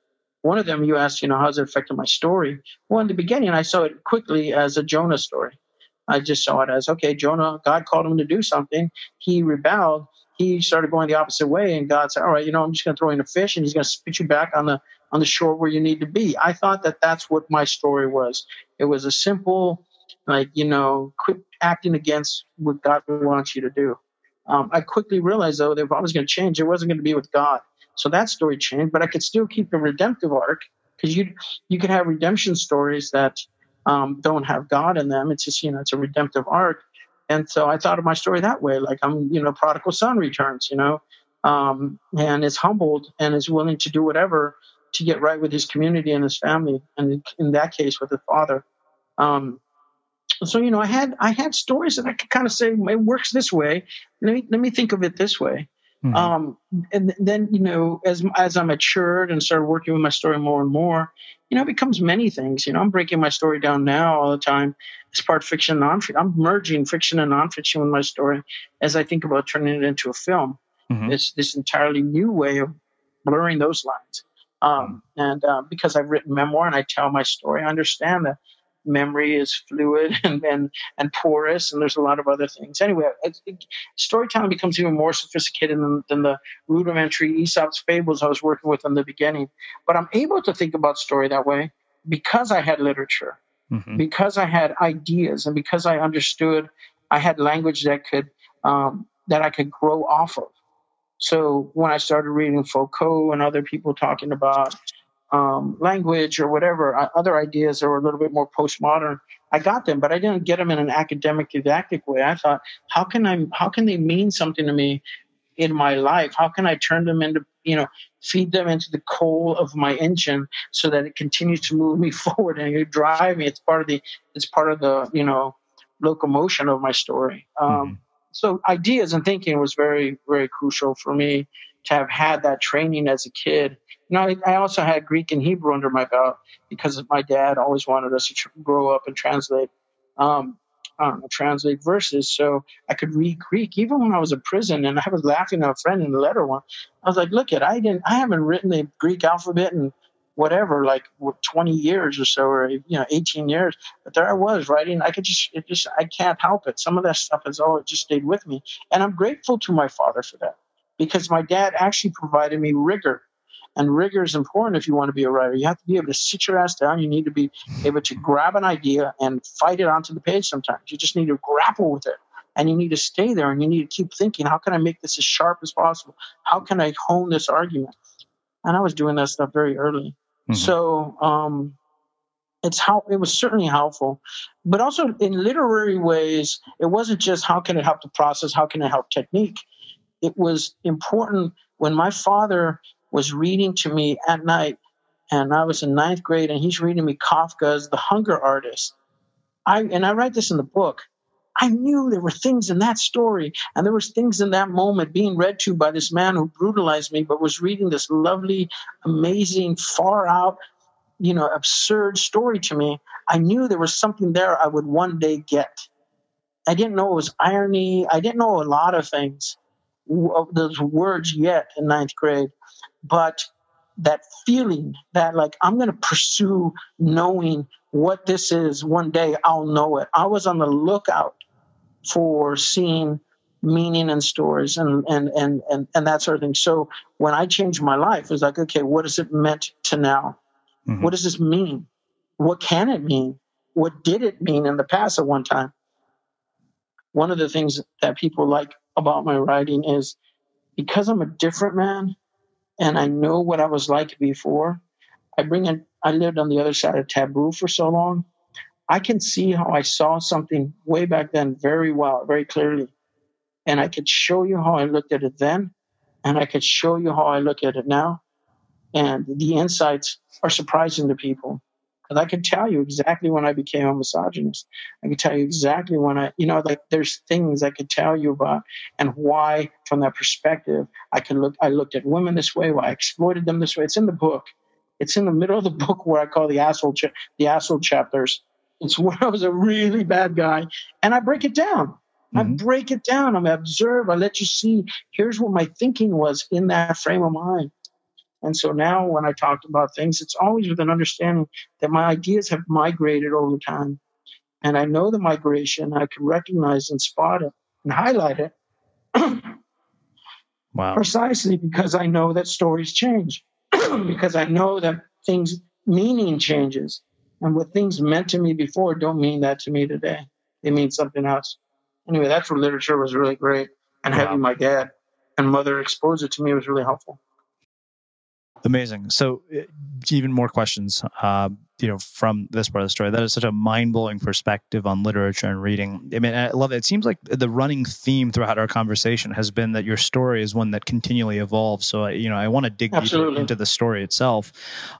One of them, you asked, you know, how's it affected my story? Well, in the beginning, I saw it quickly as a Jonah story. I just saw it as, okay, Jonah, God called him to do something. He rebelled. He started going the opposite way, and God said, all right, you know, I'm just going to throw in a fish, and he's going to spit you back on the on the shore where you need to be. I thought that that's what my story was. It was a simple, like, you know, quit acting against what God wants you to do. Um, I quickly realized, though, that if I was going to change, it wasn't going to be with God. So that story changed, but I could still keep the redemptive arc because you you could have redemption stories that um, don't have God in them. It's just you know it's a redemptive arc, and so I thought of my story that way. Like I'm you know prodigal son returns, you know, um, and is humbled and is willing to do whatever to get right with his community and his family, and in that case with his father. Um, so you know I had I had stories that I could kind of say it works this way. Let me let me think of it this way. Mm-hmm. Um, and then, you know, as as I matured and started working with my story more and more, you know, it becomes many things. You know, I'm breaking my story down now all the time It's part fiction and nonfiction. I'm merging fiction and nonfiction with my story as I think about turning it into a film. Mm-hmm. It's this entirely new way of blurring those lines. Um, mm-hmm. and uh, because I've written memoir and I tell my story, I understand that memory is fluid and, and, and porous, and there's a lot of other things. Anyway, storytelling becomes even more sophisticated than, than the rudimentary Aesop's fables I was working with in the beginning. But I'm able to think about story that way because I had literature, mm-hmm. because I had ideas, and because I understood I had language that could um, that I could grow off of. So when I started reading Foucault and other people talking about um, language or whatever, uh, other ideas that were a little bit more postmodern. I got them, but I didn't get them in an academic, didactic way. I thought, how can I, how can they mean something to me in my life? How can I turn them into, you know, feed them into the coal of my engine so that it continues to move me forward and drive me? It's part of the, it's part of the, you know, locomotion of my story. Um, mm-hmm. So ideas and thinking was very, very crucial for me to have had that training as a kid you know, I, I also had Greek and Hebrew under my belt because my dad always wanted us to tr- grow up and translate, um, translate verses. So I could read Greek even when I was in prison. And I was laughing at a friend in the letter one. I was like, "Look, at I didn't, I haven't written the Greek alphabet in whatever, like 20 years or so, or you know, 18 years. But there I was writing. I could just, it just, I can't help it. Some of that stuff has all just stayed with me, and I'm grateful to my father for that because my dad actually provided me rigor and rigor is important if you want to be a writer. You have to be able to sit your ass down. You need to be able to grab an idea and fight it onto the page sometimes. You just need to grapple with it. And you need to stay there and you need to keep thinking, how can I make this as sharp as possible? How can I hone this argument? And I was doing that stuff very early. Mm-hmm. So um, it's how it was certainly helpful, but also in literary ways, it wasn't just how can it help the process, how can it help technique. It was important when my father was reading to me at night, and I was in ninth grade, and he's reading me Kafka's The Hunger Artist. I and I write this in the book. I knew there were things in that story, and there was things in that moment being read to by this man who brutalized me, but was reading this lovely, amazing, far out, you know, absurd story to me. I knew there was something there I would one day get. I didn't know it was irony. I didn't know a lot of things, those words yet in ninth grade but that feeling that like I'm going to pursue knowing what this is one day I'll know it. I was on the lookout for seeing meaning in stories and and and and, and that sort of thing. So when I changed my life, it was like, okay, what is it meant to now? Mm-hmm. What does this mean? What can it mean? What did it mean in the past at one time? One of the things that people like about my writing is because I'm a different man, and I know what I was like before. I bring in, I lived on the other side of taboo for so long. I can see how I saw something way back then very well, very clearly. And I could show you how I looked at it then, and I could show you how I look at it now. And the insights are surprising to people. Because I can tell you exactly when I became a misogynist. I can tell you exactly when I, you know, like there's things I could tell you about and why, from that perspective, I can look. I looked at women this way, why I exploited them this way. It's in the book. It's in the middle of the book where I call the asshole, cha- the asshole chapters. It's where I was a really bad guy, and I break it down. Mm-hmm. I break it down. I observe. I let you see. Here's what my thinking was in that frame of mind. And so now when I talk about things, it's always with an understanding that my ideas have migrated over time. And I know the migration, I can recognize and spot it and highlight it. wow. Precisely because I know that stories change, because I know that things, meaning changes. And what things meant to me before don't mean that to me today. They mean something else. Anyway, that's where literature was really great. And wow. having my dad and mother expose it to me was really helpful. Amazing. So, uh, even more questions, uh, you know, from this part of the story. That is such a mind blowing perspective on literature and reading. I mean, I love it. It seems like the running theme throughout our conversation has been that your story is one that continually evolves. So, you know, I want to dig deeper into the story itself.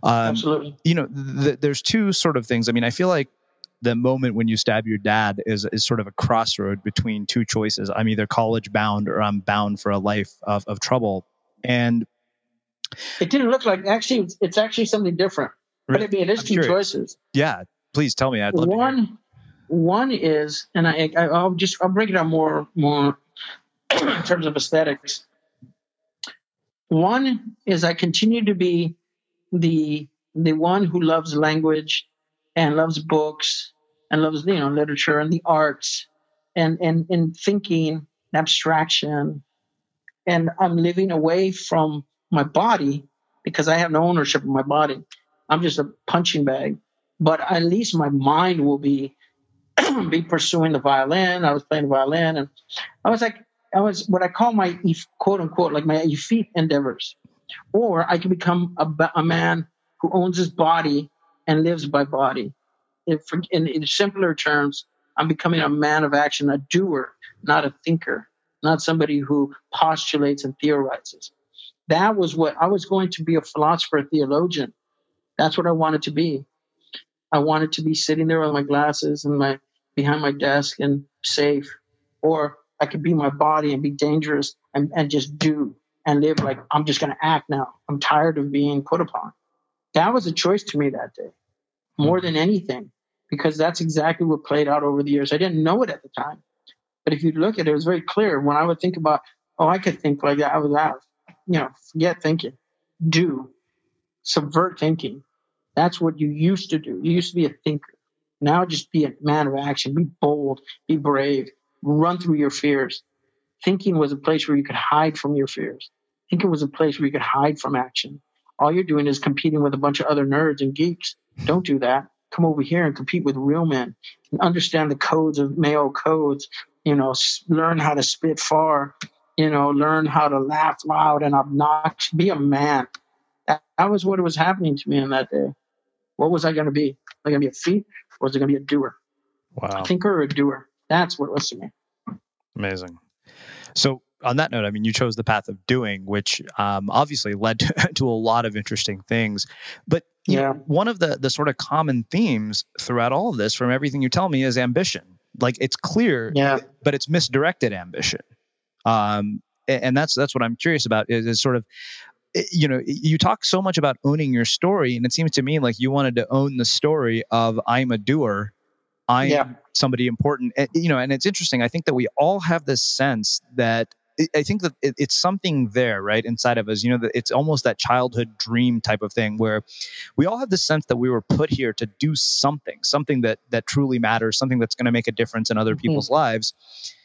Um, Absolutely. You know, th- there's two sort of things. I mean, I feel like the moment when you stab your dad is is sort of a crossroad between two choices. I'm either college bound or I'm bound for a life of, of trouble. And it didn't look like actually it's, actually something different. But I mean, it is I'm two curious. choices. Yeah, please tell me. I'd love one, one is, and I, I I'll just I'll break it down more more in terms of aesthetics. One is I continue to be the the one who loves language and loves books and loves you know literature and the arts and and and thinking abstraction and i'm living away from my body because I have no ownership of my body. I'm just a punching bag. But at least my mind will be be pursuing the violin. I was playing the violin, and I was like, I was what I call my quote unquote like my effete endeavors, or I can become a, a man who owns his body and lives by body. If, in, in simpler terms, I'm becoming a man of action, a doer, not a thinker, not somebody who postulates and theorizes that was what I was going to be a philosopher, a theologian. That's what I wanted to be. I wanted to be sitting there with my glasses and my behind my desk and safe, or I could be my body and be dangerous and, and just do and live like I'm just going to act now. I'm tired of being put upon. That was a choice to me that day, more than anything, because that's exactly what played out over the years. I didn't know it at the time, but if you look at it, it was very clear. When I would think about, oh, I could think like that, I was out you know, forget thinking. Do. Subvert thinking. That's what you used to do. You used to be a thinker. Now just be a man of action. Be bold. Be brave. Run through your fears. Thinking was a place where you could hide from your fears. Thinking was a place where you could hide from action. All you're doing is competing with a bunch of other nerds and geeks. Don't do that. Come over here and compete with real men and understand the codes of male codes. You know, learn how to spit far you know, learn how to laugh loud and obnoxious, be a man. That, that was what was happening to me on that day. What was I going to be? Was I going to be a thief or was I going to be a doer? Wow. A thinker or a doer? That's what it was to me. Amazing. So, on that note, I mean, you chose the path of doing, which um, obviously led to, to, a lot of interesting things. But yeah, know, one of the the sort of common themes throughout all of this, from everything you tell me, is ambition. Like it's clear, yeah. but it's misdirected ambition. Um, and that's that's what I'm curious about is, is sort of eh, you know you talk so much about owning your story and it seems to me like you wanted to own the story of i'm a doer i'm yeah. somebody important and, you know and it's interesting i think that we all have this sense that i think that it's something there right inside of us you know that it's almost that childhood dream type of thing where we all have the sense that we were put here to do something something that that truly matters something that's going to make a difference in other mm-hmm. people's lives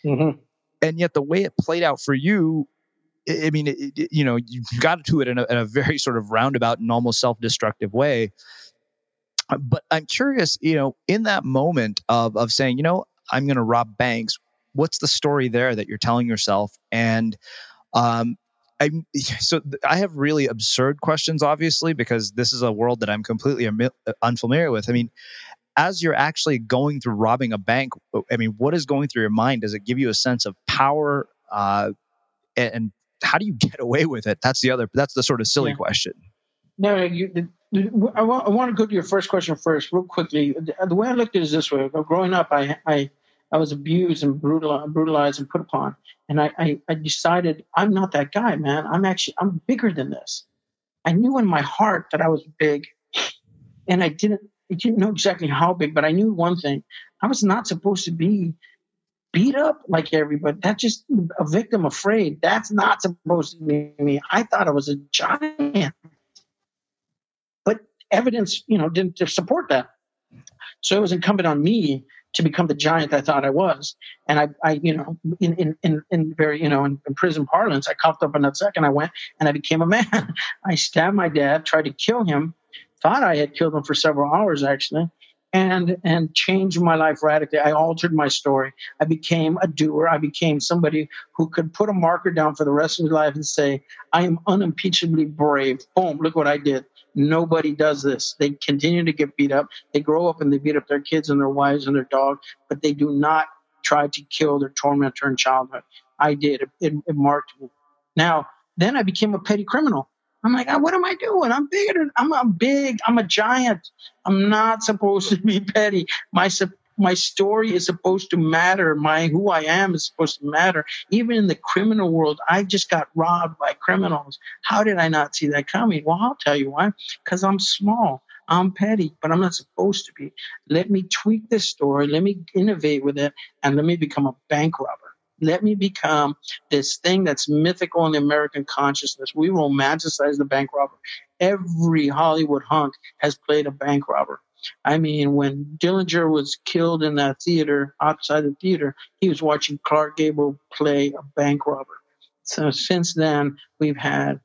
mm-hmm and yet the way it played out for you I mean, it, it, you know, you got to it in a, in a, very sort of roundabout and almost self-destructive way. But I'm curious, you know, in that moment of of saying, you know, I'm going to rob banks. What's the story there that you're telling yourself? And um, I so I have really absurd questions, obviously, because this is a world that I'm completely unfamiliar with. I mean, as you're actually going through robbing a bank, I mean, what is going through your mind? Does it give you a sense of power? Uh, and how do you get away with it? That's the other. That's the sort of silly yeah. question. No, you, I want, I want to go to your first question first, real quickly. The way I looked at it is this way: growing up, I I, I was abused and brutalized, brutalized and put upon, and I, I I decided I'm not that guy, man. I'm actually I'm bigger than this. I knew in my heart that I was big, and I didn't I didn't know exactly how big, but I knew one thing: I was not supposed to be beat up like everybody. That's just a victim afraid. That's not supposed to be me. I thought I was a giant But evidence, you know, didn't support that. So it was incumbent on me to become the giant I thought I was. And I, I you know, in, in, in, in very, you know, in, in, prison parlance, I coughed up a nutsack and I went and I became a man. I stabbed my dad, tried to kill him, thought I had killed him for several hours actually, and and changed my life radically. I altered my story. I became a doer. I became somebody who could put a marker down for the rest of his life and say, I am unimpeachably brave. Boom, look what I did. Nobody does this. They continue to get beat up. They grow up and they beat up their kids and their wives and their dog, but they do not try to kill their tormentor in childhood. I did. It, it, it marked me. Now, then I became a petty criminal. I'm like, uh, what am I doing? I'm bigger. I'm a big. I'm a giant. I'm not supposed to be petty. My my story is supposed to matter. My who I am is supposed to matter. Even in the criminal world, I just got robbed by criminals. How did I not see that coming? Well, I'll tell you why. Because I'm small. I'm petty, but I'm not supposed to be. Let me tweak this story. Let me innovate with it, and let me become a bank robber. Let me become this thing that's mythical in the American consciousness. We romanticize the bank robber. Every Hollywood hunk has played a bank robber. I mean, when Dillinger was killed in that theater, outside the theater, he was watching Clark Gable play a bank robber. So since then, we've had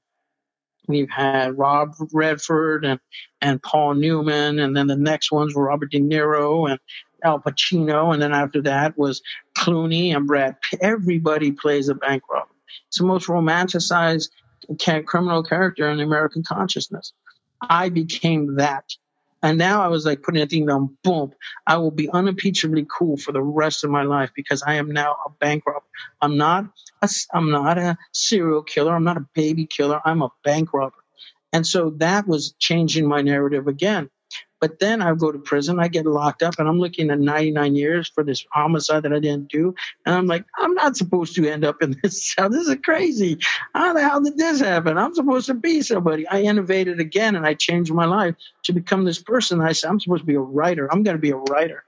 we've had Rob Redford and and Paul Newman, and then the next ones were Robert De Niro and Al Pacino, and then after that was Clooney and Brad. Pitt. Everybody plays a bank robber. It's the most romanticized criminal character in the American consciousness. I became that and now I was like putting a thing down, boom, I will be unimpeachably cool for the rest of my life because I am now a bank robber. I'm not a, I'm not a serial killer. I'm not a baby killer. I'm a bank robber. And so that was changing my narrative again. But then I go to prison, I get locked up, and I'm looking at 99 years for this homicide that I didn't do. And I'm like, I'm not supposed to end up in this cell. This is crazy. How the hell did this happen? I'm supposed to be somebody. I innovated again and I changed my life to become this person. I said, I'm supposed to be a writer. I'm going to be a writer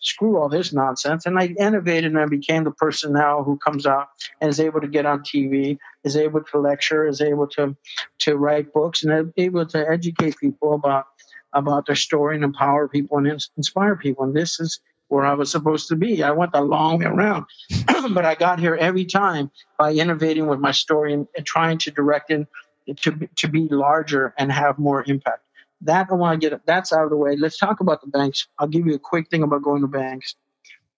screw all this nonsense. And I innovated and I became the person now who comes out and is able to get on TV, is able to lecture, is able to to write books, and able to educate people about about their story and empower people and inspire people. And this is where I was supposed to be. I went the long way around, but I got here every time by innovating with my story and, and trying to direct it to, to be larger and have more impact. That I want to get that's out of the way. Let's talk about the banks. I'll give you a quick thing about going to banks.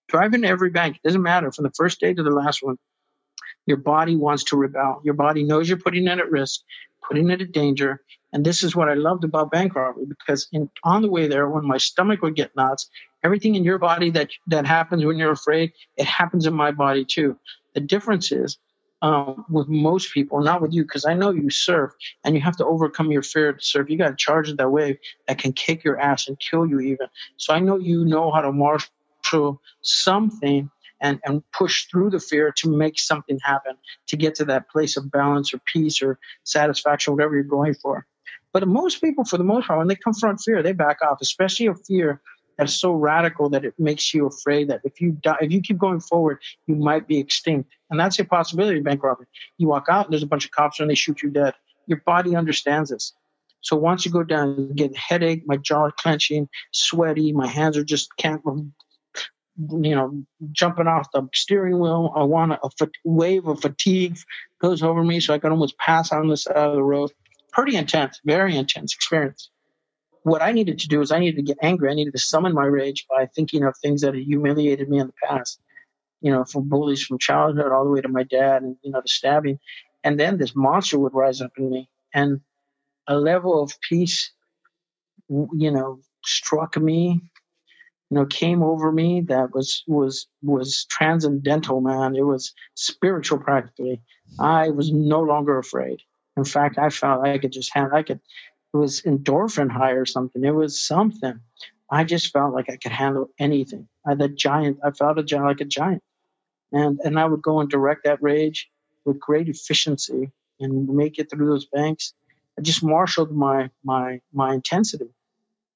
Driving to every bank, it doesn't matter from the first day to the last one. Your body wants to rebel. Your body knows you're putting it at risk, putting it at danger, and this is what I loved about bank robbery because in, on the way there, when my stomach would get knots, everything in your body that that happens when you're afraid, it happens in my body too. The difference is um, with most people, not with you, because I know you surf and you have to overcome your fear to surf. You got to charge at that wave that can kick your ass and kill you even. So I know you know how to marshal something and, and push through the fear to make something happen, to get to that place of balance or peace or satisfaction, whatever you're going for. But most people, for the most part, when they confront fear, they back off, especially a fear that's so radical that it makes you afraid that if you die, if you keep going forward, you might be extinct. And that's a possibility of bank robbery. You walk out, and there's a bunch of cops, and they shoot you dead. Your body understands this. So once you go down, you get a headache, my jaw clenching, sweaty, my hands are just can't, you know, jumping off the steering wheel. I want a, a wave of fatigue goes over me, so I can almost pass on the side of the road pretty intense, very intense experience. What I needed to do is I needed to get angry. I needed to summon my rage by thinking of things that had humiliated me in the past. You know, from bullies from childhood all the way to my dad and, you know, the stabbing. And then this monster would rise up in me. And a level of peace, you know, struck me, you know, came over me that was was was transcendental, man. It was spiritual practically. I was no longer afraid. In fact, I felt I could just have, I could, it was endorphin high or something. It was something. I just felt like I could handle anything. I a giant. I felt a giant like a giant, and and I would go and direct that rage with great efficiency and make it through those banks. I just marshaled my my my intensity,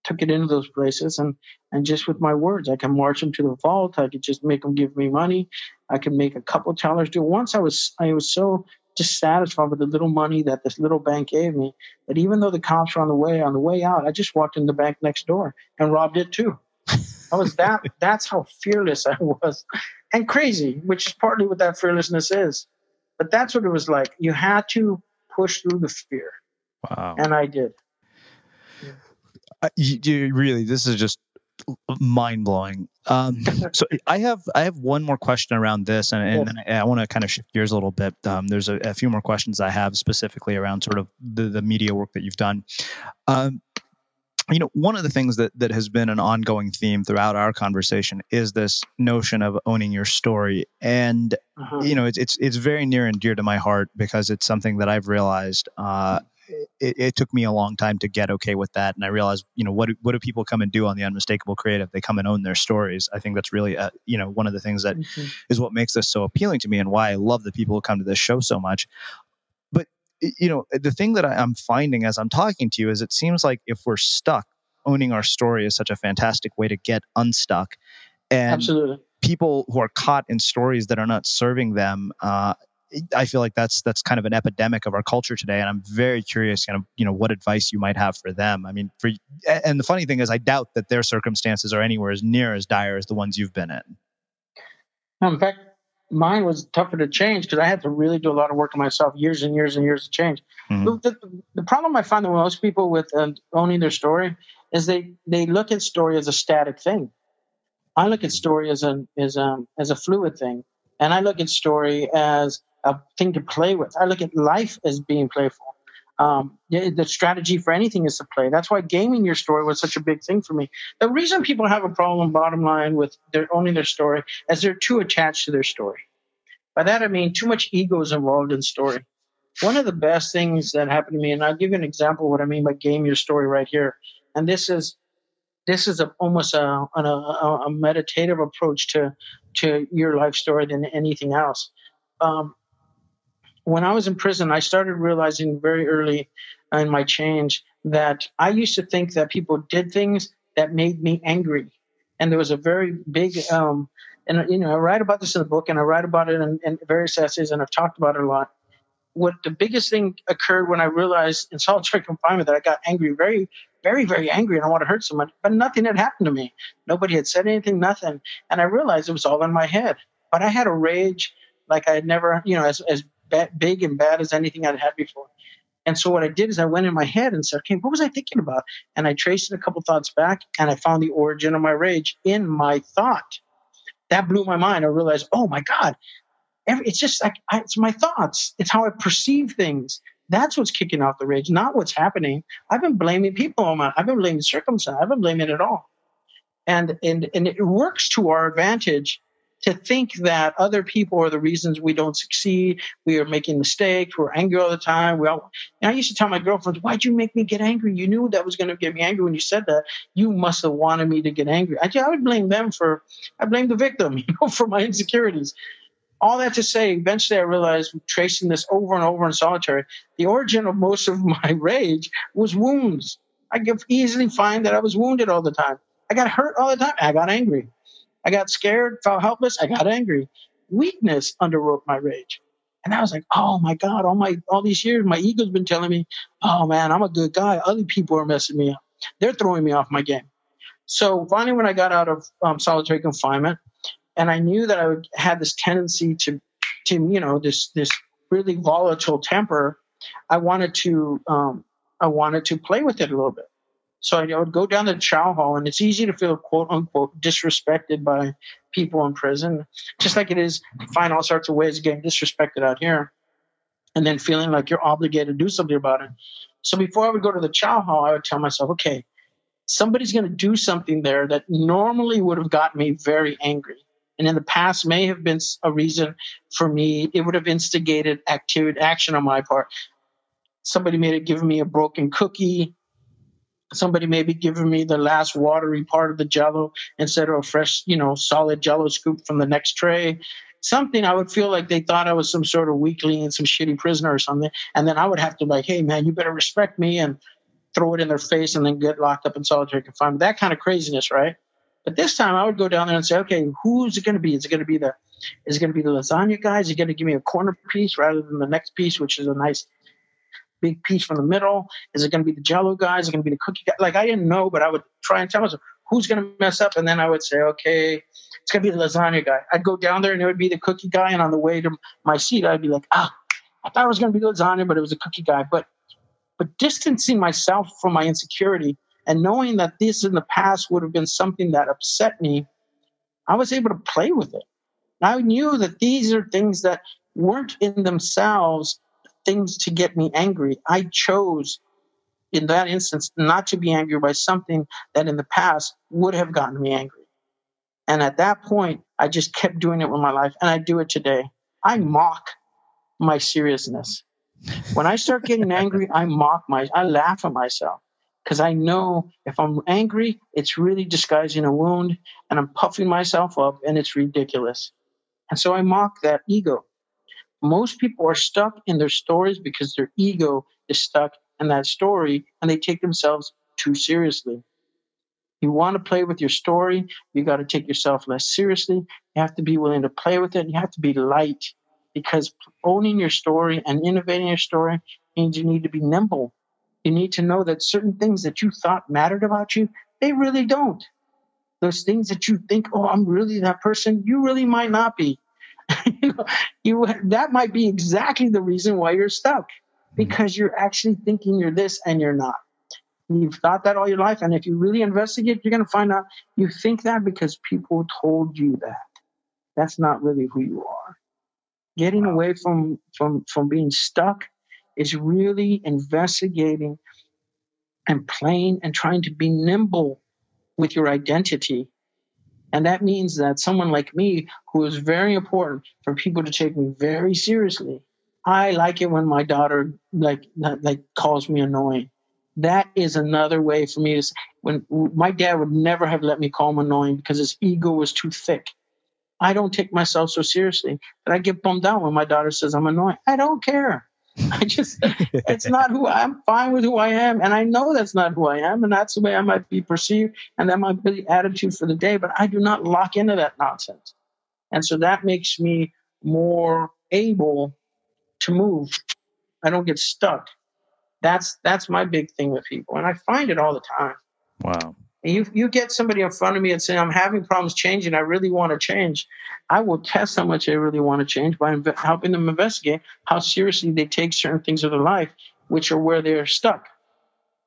took it into those places, and and just with my words, I can march them to the vault. I could just make them give me money. I could make a couple tellers do. Once I was I was so dissatisfied with the little money that this little bank gave me that even though the cops were on the way on the way out, I just walked in the bank next door and robbed it too. I was that that's how fearless I was. And crazy, which is partly what that fearlessness is. But that's what it was like. You had to push through the fear. Wow. And I did. Uh, you, you really, this is just mind blowing. Um, so I have I have one more question around this, and, and then I, I want to kind of shift gears a little bit. Um, there's a, a, few more questions I have specifically around sort of the, the media work that you've done. Um, you know, one of the things that that has been an ongoing theme throughout our conversation is this notion of owning your story, and uh-huh. you know, it's it's it's very near and dear to my heart because it's something that I've realized. Uh, it, it, took me a long time to get okay with that, and I realized, you know, what do, what do people come and do on the unmistakable creative? They come and own their stories. I think that's really, uh, you know, one of the things that mm-hmm. is what makes this so appealing to me, and why I love the people who come to this show so much But you know, the thing that I'm finding as I'm talking to you is it seems like if we're stuck, owning our story is such a fantastic way to get unstuck. And Absolutely. people who are caught in stories that are not serving them, uh, I feel like that's that's kind of an epidemic of our culture today, and I'm very curious, kind of, you know, what advice you might have for them. I mean, for and the funny thing is, I doubt that their circumstances are anywhere as near as dire as the ones you've been in. In fact, mine was tougher to change because I had to really do a lot of work on myself, years and years and years to change. Mm-hmm. The, the, problem I find that most people with uh, owning their story is they they look at story as a static thing. I look at story as a as a as a fluid thing, and I look at story as a thing to play with. I look at life as being playful. Um, the strategy for anything is to play. That's why gaming your story was such a big thing for me. The reason people have a problem, bottom line, with their owning their story is they're too attached to their story. By that I mean too much ego is involved in story. One of the best things that happened to me, and I'll give you an example of what I mean by game your story right here. And this is this is a, almost a, a, a meditative approach to to your life story than anything else. Um, when I was in prison, I started realizing very early in my change that I used to think that people did things that made me angry. And there was a very big, um, and you know, I write about this in the book and I write about it in, in various essays and I've talked about it a lot. What the biggest thing occurred when I realized in solitary confinement that I got angry, very, very, very angry and I want to hurt someone, but nothing had happened to me. Nobody had said anything, nothing. And I realized it was all in my head. But I had a rage like I had never, you know, as, as big and bad as anything I'd had before. And so what I did is I went in my head and said, okay, what was I thinking about? And I traced it a couple thoughts back and I found the origin of my rage in my thought. That blew my mind. I realized, oh my God, every, it's just like, I, it's my thoughts. It's how I perceive things. That's what's kicking off the rage, not what's happening. I've been blaming people on my, I've been blaming circumstance. I've been blaming it all. And, and, and it works to our advantage to think that other people are the reasons we don't succeed. We are making mistakes. We're angry all the time. We all, and I used to tell my girlfriends, why'd you make me get angry? You knew that was going to get me angry when you said that. You must have wanted me to get angry. I, I would blame them for, I blame the victim, you know, for my insecurities. All that to say, eventually I realized tracing this over and over in solitary, the origin of most of my rage was wounds. I could easily find that I was wounded all the time. I got hurt all the time. I got angry. I got scared, felt helpless. I got angry. Weakness underwrote my rage. And I was like, oh my God, all my all these years, my ego's been telling me, oh man, I'm a good guy. Other people are messing me up. They're throwing me off my game. So finally, when I got out of um, solitary confinement, and I knew that I would, had this tendency to, to you know, this this really volatile temper, I wanted to um, I wanted to play with it a little bit. So I would go down to the chow hall, and it's easy to feel quote unquote disrespected by people in prison, just like it is find all sorts of ways of getting disrespected out here, and then feeling like you're obligated to do something about it. So before I would go to the chow hall, I would tell myself, okay, somebody's going to do something there that normally would have got me very angry. And in the past may have been a reason for me, it would have instigated activity, action on my part. Somebody may have given me a broken cookie somebody maybe giving me the last watery part of the jello instead of a fresh, you know, solid jello scoop from the next tray. Something I would feel like they thought I was some sort of weakling and some shitty prisoner or something. And then I would have to like, hey man, you better respect me and throw it in their face and then get locked up in solitary confinement. That kind of craziness, right? But this time I would go down there and say, okay, who's it going to be? Is it going to be the is it to be the lasagna guy? Is he going to give me a corner piece rather than the next piece, which is a nice big piece from the middle? Is it going to be the Jello guy? Is it going to be the cookie guy? Like I didn't know, but I would try and tell myself who's going to mess up, and then I would say, okay, it's going to be the lasagna guy. I'd go down there and it would be the cookie guy, and on the way to my seat, I'd be like, ah, I thought it was going to be the lasagna, but it was a cookie guy. But but distancing myself from my insecurity and knowing that this in the past would have been something that upset me, I was able to play with it. I knew that these are things that weren't in themselves things to get me angry. I chose in that instance not to be angry by something that in the past would have gotten me angry. And at that point, I just kept doing it with my life, and I do it today. I mock my seriousness. When I start getting angry, I mock my, I laugh at myself because I know if I'm angry, it's really disguising a wound, and I'm puffing myself up, and it's ridiculous. And so I mock that ego. Most people are stuck in their stories because their ego is stuck in that story and they take themselves too seriously. You want to play with your story, you got to take yourself less seriously. You have to be willing to play with it. You have to be light because owning your story and innovating your story means you need to be nimble. You need to know that certain things that you thought mattered about you, they really don't those things that you think, oh, I'm really that person, you really might not be. you, know, you that might be exactly the reason why you're stuck mm-hmm. because you're actually thinking you're this and you're not. You've thought that all your life, and if you really investigate, you're going to find out you think that because people told you that. That's not really who you are. Getting away from from from being stuck is really investigating and playing and trying to be nimble with your identity. And that means that someone like me, who is very important for people to take me very seriously, I like it when my daughter like like calls me annoying. That is another way for me to. Say when my dad would never have let me call him annoying because his ego was too thick. I don't take myself so seriously that I get bummed out when my daughter says I'm annoying. I don't care. I just, it's not who I'm fine with who I am. And I know that's not who I am. And that's the way I might be perceived. And that might be the attitude for the day. But I do not lock into that nonsense. And so that makes me more able to move. I don't get stuck. That's that's my big thing with people. And I find it all the time. Wow. And you you get somebody in front of me and say, I'm having problems changing. I really want to change. I will test how much they really want to change by inv- helping them investigate how seriously they take certain things of their life, which are where they're stuck.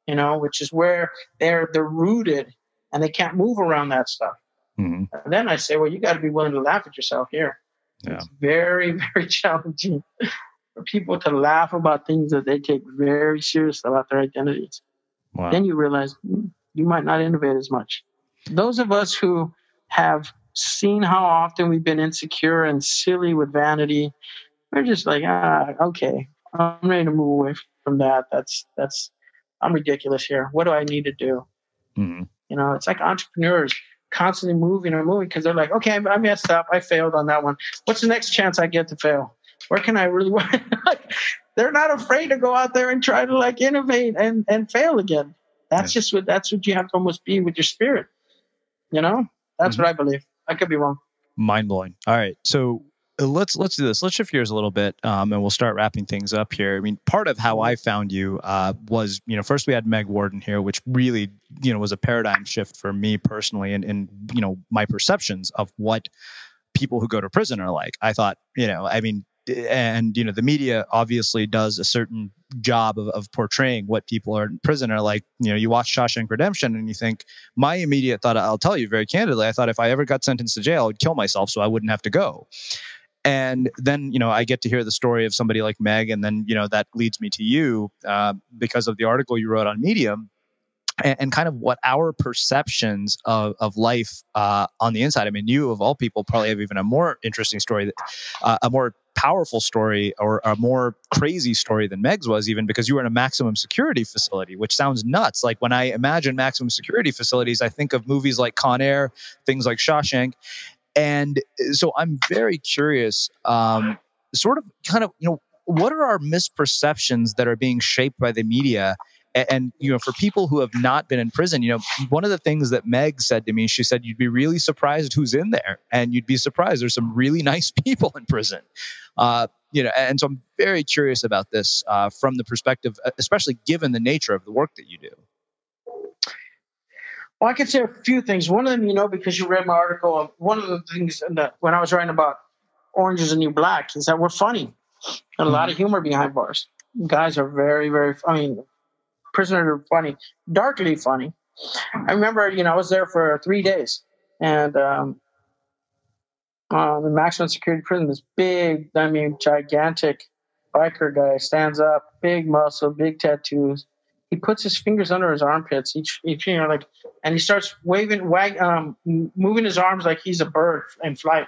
You know, which is where they're they're rooted and they can't move around that stuff. Mm-hmm. Then I say, well, you got to be willing to laugh at yourself here. Yeah. It's very very challenging for people to laugh about things that they take very seriously about their identities. Wow. Then you realize. Hmm, you might not innovate as much. Those of us who have seen how often we've been insecure and silly with vanity, we're just like, ah, okay, I'm ready to move away from that. That's that's I'm ridiculous here. What do I need to do? Mm-hmm. You know, it's like entrepreneurs constantly moving and moving because they're like, okay, I messed up, I failed on that one. What's the next chance I get to fail? Where can I really? like, they're not afraid to go out there and try to like innovate and and fail again. That's yeah. just what that's what you have to almost be with your spirit. You know, that's mm-hmm. what I believe. I could be wrong. Mind blowing. All right, so uh, let's let's do this. Let's shift gears a little bit, um, and we'll start wrapping things up here. I mean, part of how I found you uh, was, you know, first we had Meg Warden here, which really, you know, was a paradigm shift for me personally, and and you know my perceptions of what people who go to prison are like. I thought, you know, I mean, and you know the media obviously does a certain job of, of portraying what people are in prison are like you know you watch Shawshank Redemption and you think my immediate thought I'll tell you very candidly I thought if I ever got sentenced to jail I'd kill myself so I wouldn't have to go and then you know I get to hear the story of somebody like Meg and then you know that leads me to you uh, because of the article you wrote on Medium and, and, kind of what our perceptions of, of life uh, on the inside. I mean, you of all people probably have even a more interesting story, that, uh, a more powerful story or a more crazy story than Meg's was, even because you were in a maximum security facility, which sounds nuts. Like when I imagine maximum security facilities, I think of movies like Con Air, things like Shawshank. And so I'm very curious, um, sort of kind of, you know, what are our misperceptions that are being shaped by the media and, and, you know for people who have not been in prison you know one of the things that meg said to me she said you'd be really surprised who's in there and you'd be surprised there's some really nice people in prison. Uh, you know and so i'm very curious about this uh, from the perspective especially given the nature of the work that you do. Well i can say a few things. One of them you know because you read my article one of the things that when i was writing about orange is the new black is that we're funny. And a lot mm-hmm. of humor behind bars. Guys are very very i mean prisoners are funny, darkly funny. I remember, you know, I was there for three days, and um, um, in maximum security prison, this big, I mean, gigantic biker guy stands up, big muscle, big tattoos. He puts his fingers under his armpits, each, each you know, like, and he starts waving, wag, um, moving his arms like he's a bird in flight.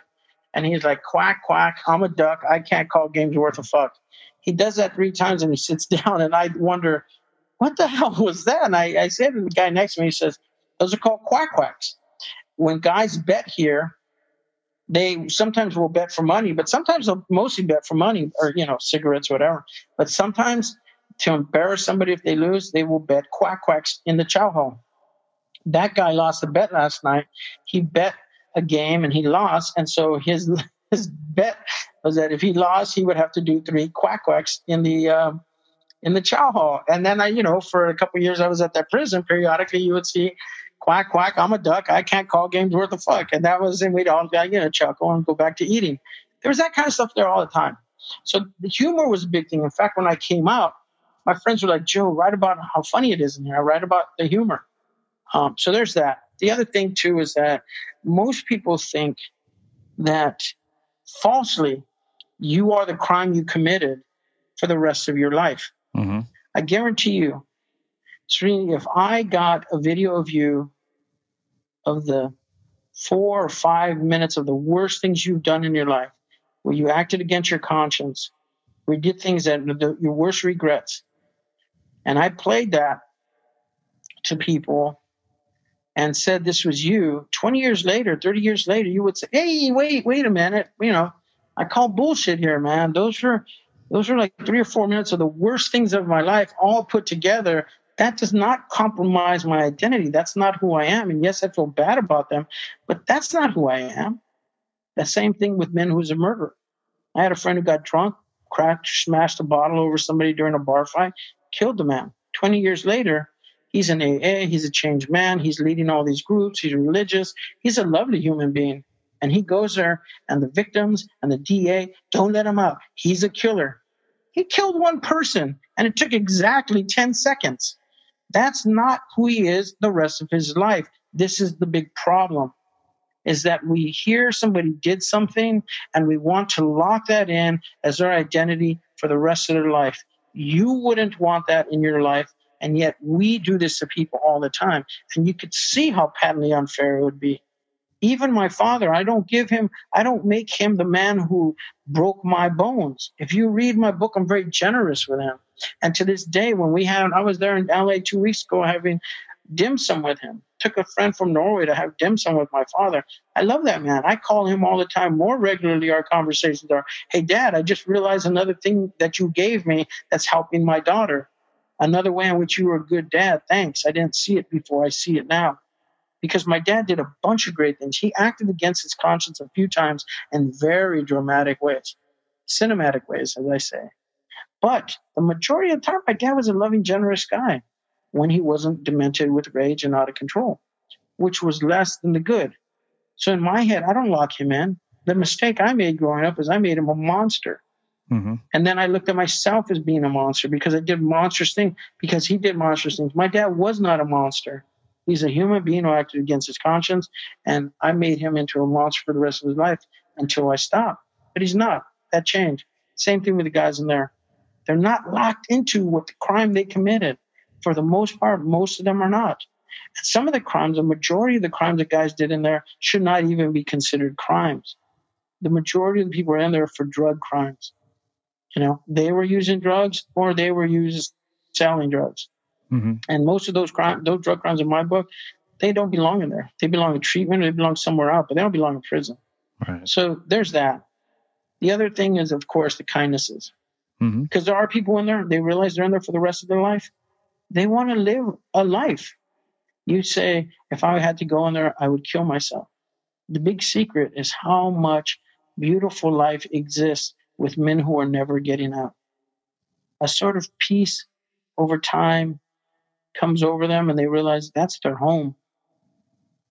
And he's like, quack, quack, I'm a duck. I can't call games worth a fuck. He does that three times and he sits down, and I wonder what the hell was that? And I, I said to the guy next to me, he says, those are called quack quacks. When guys bet here, they sometimes will bet for money, but sometimes they'll mostly bet for money or, you know, cigarettes, whatever. But sometimes to embarrass somebody if they lose, they will bet quack quacks in the chow hall. That guy lost a bet last night. He bet a game and he lost. And so his his bet was that if he lost, he would have to do three quack quacks in the uh, in the chow hall. And then I, you know, for a couple years I was at that prison. Periodically, you would see quack quack. I'm a duck. I can't call games worth a fuck. And that was, and we'd all you know chuckle and go back to eating. There was that kind of stuff there all the time. So the humor was a big thing. In fact, when I came out, my friends were like, Joe, write about how funny it is in here. I write about the humor. Um, so there's that. The other thing too is that most people think that falsely you are the crime you committed for the rest of your life. Mm-hmm. I guarantee you, Srini, if I got a video of you of the four or five minutes of the worst things you've done in your life, where you acted against your conscience, where you did things that your worst regrets, and I played that to people and said this was you, 20 years later, 30 years later, you would say, hey, wait, wait a minute. You know, I call bullshit here, man. Those are those are like three or four minutes of the worst things of my life all put together. That does not compromise my identity. That's not who I am. And yes, I feel bad about them, but that's not who I am. The same thing with men who's a murderer. I had a friend who got drunk, cracked, smashed a bottle over somebody during a bar fight, killed the man. 20 years later, he's an AA, he's a changed man, he's leading all these groups, he's religious, he's a lovely human being. And he goes there, and the victims and the DA don't let him out. He's a killer. He killed one person, and it took exactly 10 seconds. That's not who he is the rest of his life. This is the big problem is that we hear somebody did something and we want to lock that in as their identity for the rest of their life. You wouldn't want that in your life. And yet we do this to people all the time. And you could see how patently unfair it would be even my father, I don't give him, I don't make him the man who broke my bones. If you read my book, I'm very generous with him. And to this day, when we had, I was there in LA two weeks ago having dim sum with him. Took a friend from Norway to have dim sum with my father. I love that man. I call him all the time. More regularly, our conversations are, "Hey, Dad, I just realized another thing that you gave me that's helping my daughter. Another way in which you were a good dad. Thanks. I didn't see it before. I see it now." Because my dad did a bunch of great things. He acted against his conscience a few times in very dramatic ways, cinematic ways, as I say. But the majority of the time, my dad was a loving, generous guy when he wasn't demented with rage and out of control, which was less than the good. So in my head, I don't lock him in. The mistake I made growing up is I made him a monster. Mm-hmm. And then I looked at myself as being a monster because I did monstrous things because he did monstrous things. My dad was not a monster. He's a human being who acted against his conscience, and I made him into a monster for the rest of his life until I stopped. But he's not. That changed. Same thing with the guys in there. They're not locked into what the crime they committed. For the most part, most of them are not. And some of the crimes, the majority of the crimes that guys did in there, should not even be considered crimes. the majority of the people are in there for drug crimes. You know, they were using drugs or they were using selling drugs. Mm-hmm. And most of those crime, those drug crimes in my book, they don't belong in there. They belong in treatment. They belong somewhere else, but they don't belong in prison. Right. So there's that. The other thing is, of course, the kindnesses. Because mm-hmm. there are people in there, they realize they're in there for the rest of their life. They want to live a life. You say, if I had to go in there, I would kill myself. The big secret is how much beautiful life exists with men who are never getting out. A sort of peace over time comes over them and they realize that's their home.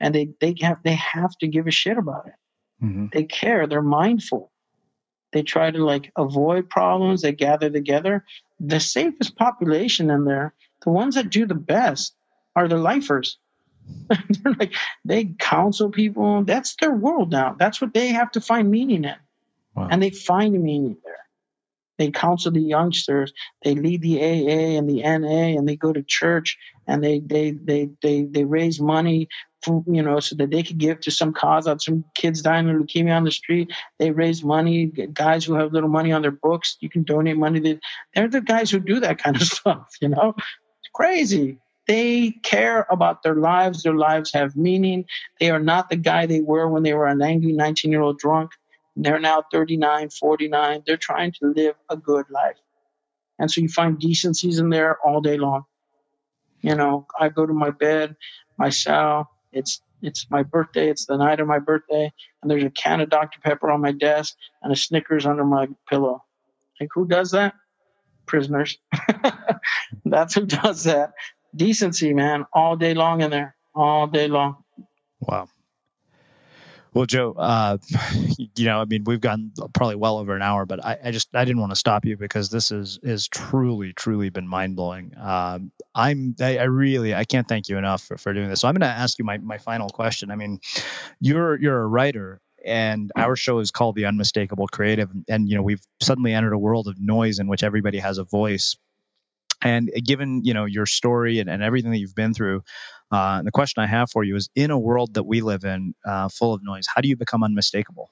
And they, they have they have to give a shit about it. Mm-hmm. They care, they're mindful. They try to like avoid problems, they gather together. The safest population in there, the ones that do the best, are the lifers. They're like they counsel people. That's their world now. That's what they have to find meaning in. Wow. And they find meaning there. They counsel the youngsters. They lead the AA and the NA, and they go to church and they they they they they raise money for you know so that they could give to some cause. Out some kids dying of leukemia on the street. They raise money. Guys who have little money on their books, you can donate money. They, they're the guys who do that kind of stuff. You know, it's crazy. They care about their lives. Their lives have meaning. They are not the guy they were when they were an angry 19 year old drunk. They're now 39, 49. They're trying to live a good life. And so you find decencies in there all day long. You know, I go to my bed, my cell, it's it's my birthday, it's the night of my birthday, and there's a can of Dr. Pepper on my desk and a Snickers under my pillow. Like who does that? Prisoners. That's who does that. Decency, man, all day long in there. All day long. Wow. Well, Joe, uh, you know, I mean, we've gone probably well over an hour, but I, I just I didn't want to stop you because this is is truly, truly been mind blowing. Um, I'm I, I, really I can't thank you enough for, for doing this. So I'm going to ask you my my final question. I mean, you're you're a writer, and our show is called The Unmistakable Creative, and you know we've suddenly entered a world of noise in which everybody has a voice. And given you know your story and, and everything that you've been through, uh, the question I have for you is: In a world that we live in, uh, full of noise, how do you become unmistakable?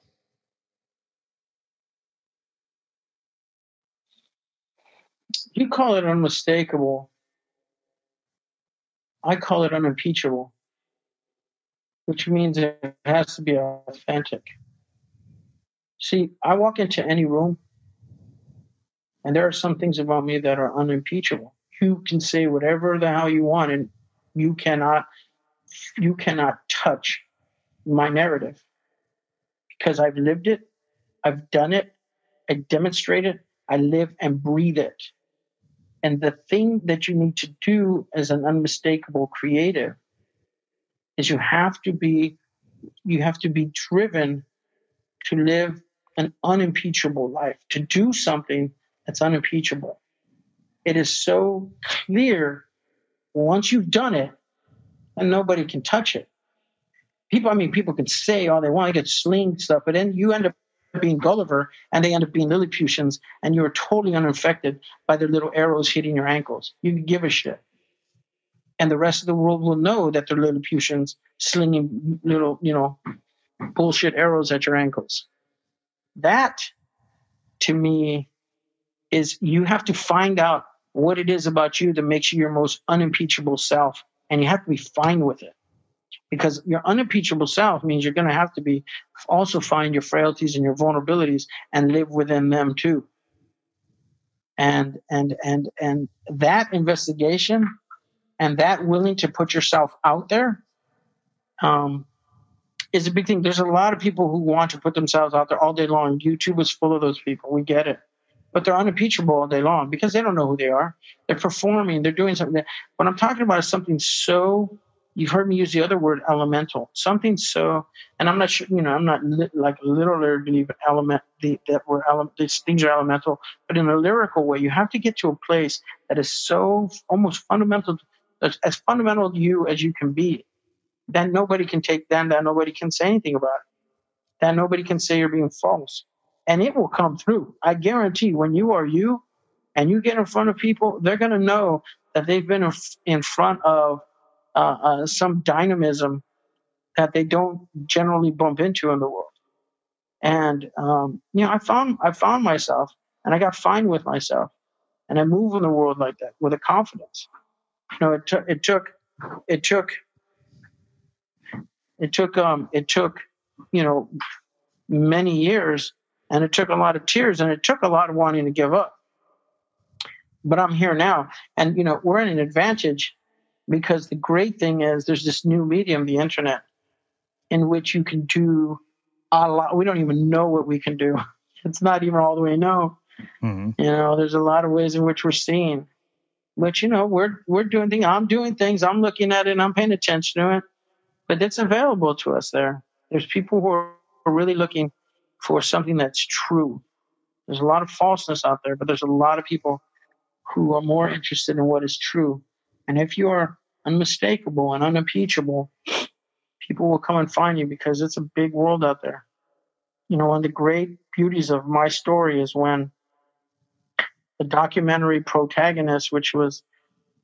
You call it unmistakable. I call it unimpeachable, which means it has to be authentic. See, I walk into any room, and there are some things about me that are unimpeachable. You can say whatever the hell you want, and you cannot you cannot touch my narrative because I've lived it, I've done it, I demonstrate it, I live and breathe it. And the thing that you need to do as an unmistakable creative is you have to be you have to be driven to live an unimpeachable life, to do something that's unimpeachable. It is so clear once you've done it, and nobody can touch it. People, I mean, people can say all they want, they get sling stuff, but then you end up being Gulliver and they end up being Lilliputians and you're totally unaffected by their little arrows hitting your ankles. You can give a shit. And the rest of the world will know that they're Lilliputians slinging little, you know, bullshit arrows at your ankles. That, to me, is you have to find out what it is about you that makes you your most unimpeachable self and you have to be fine with it. Because your unimpeachable self means you're going to have to be also find your frailties and your vulnerabilities and live within them too. And and and and that investigation and that willing to put yourself out there um, is a big thing. There's a lot of people who want to put themselves out there all day long. Youtube is full of those people. We get it but they're unimpeachable all day long because they don't know who they are. They're performing, they're doing something. What I'm talking about is something so, you've heard me use the other word, elemental. Something so, and I'm not sure, you know, I'm not li- like literally believe element, the, that we're ele- these things are elemental, but in a lyrical way, you have to get to a place that is so almost fundamental, as, as fundamental to you as you can be. Then nobody can take then that nobody can say anything about it. Then nobody can say you're being false and it will come through. I guarantee when you are you and you get in front of people, they're going to know that they've been in front of uh, uh, some dynamism that they don't generally bump into in the world. And um, you know, I found I found myself, and I got fine with myself, and I move in the world like that with a confidence. You know, it took it took it took it took um it took you know many years, and it took a lot of tears, and it took a lot of wanting to give up. But I'm here now, and you know, we're in an advantage because the great thing is there's this new medium, the internet, in which you can do a lot. We don't even know what we can do. It's not even all the way known. Mm-hmm. You know, there's a lot of ways in which we're seeing. But you know, we're we're doing things. I'm doing things. I'm looking at it. and I'm paying attention to it. But it's available to us there. There's people who are really looking for something that's true. There's a lot of falseness out there, but there's a lot of people who are more interested in what is true. And if you are unmistakable and unimpeachable, people will come and find you because it's a big world out there. You know, one of the great beauties of my story is when the documentary protagonist, which was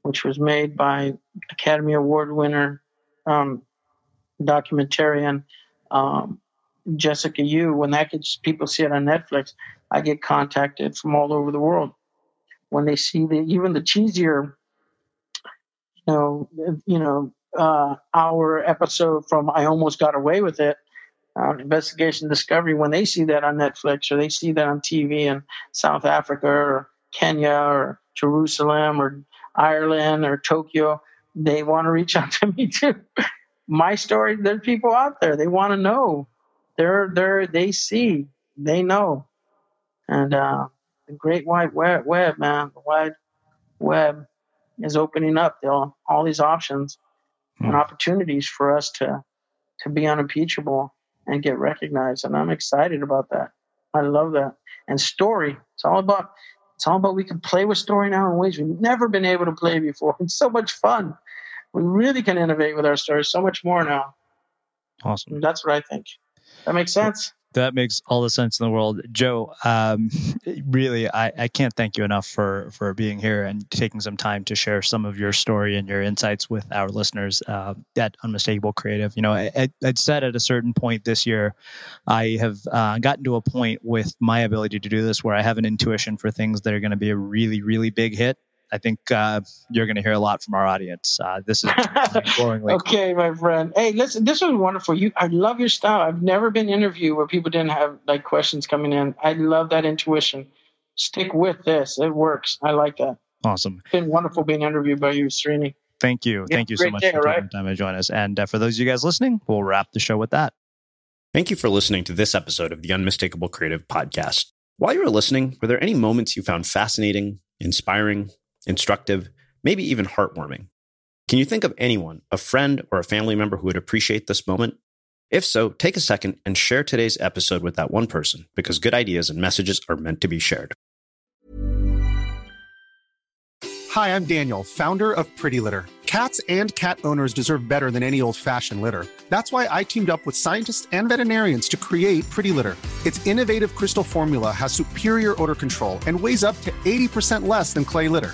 which was made by Academy Award winner um, documentarian um, Jessica Yu, when that gets people see it on Netflix, I get contacted from all over the world. When they see the even the cheesier, you know, you know, uh, our episode from I Almost Got Away with It, uh, Investigation Discovery, when they see that on Netflix or they see that on TV in South Africa or Kenya or Jerusalem or Ireland or Tokyo, they want to reach out to me too. My story, there's people out there, they want to know. They're, they're, they see, they know. And uh, the great wide web, web, man, the wide web is opening up all, all these options and hmm. opportunities for us to to be unimpeachable and get recognized. And I'm excited about that. I love that. And story, it's all about it's all about we can play with story now in ways we've never been able to play before. It's so much fun. We really can innovate with our stories so much more now. Awesome. And that's what I think. That makes sense. That makes all the sense in the world, Joe. Um, really, I, I can't thank you enough for for being here and taking some time to share some of your story and your insights with our listeners uh, at Unmistakable Creative. You know, I, would said at a certain point this year, I have uh, gotten to a point with my ability to do this where I have an intuition for things that are going to be a really, really big hit I think uh, you're going to hear a lot from our audience. Uh, this is okay, my friend. Hey, listen, this was wonderful. You, I love your style. I've never been interviewed where people didn't have like questions coming in. I love that intuition. Stick with this. It works. I like that. Awesome. It's been wonderful being interviewed by you, Srini. Thank you. Thank you so much day, for taking time to join us. And uh, for those of you guys listening, we'll wrap the show with that. Thank you for listening to this episode of the Unmistakable Creative Podcast. While you were listening, were there any moments you found fascinating, inspiring, instructive, maybe even heartwarming. Can you think of anyone, a friend or a family member who would appreciate this moment? If so, take a second and share today's episode with that one person because good ideas and messages are meant to be shared. Hi, I'm Daniel, founder of Pretty Litter. Cats and cat owners deserve better than any old fashioned litter. That's why I teamed up with scientists and veterinarians to create Pretty Litter. Its innovative crystal formula has superior odor control and weighs up to 80% less than clay litter.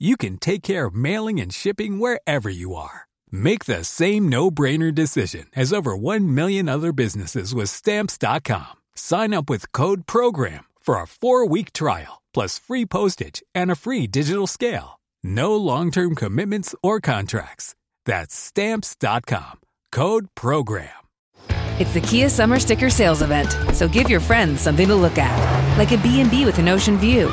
you can take care of mailing and shipping wherever you are. Make the same no-brainer decision as over 1 million other businesses with stamps.com. Sign up with code program for a 4-week trial plus free postage and a free digital scale. No long-term commitments or contracts. That's stamps.com. Code program. It's the Kia Summer Sticker Sales Event, so give your friends something to look at, like a B&B with an ocean view,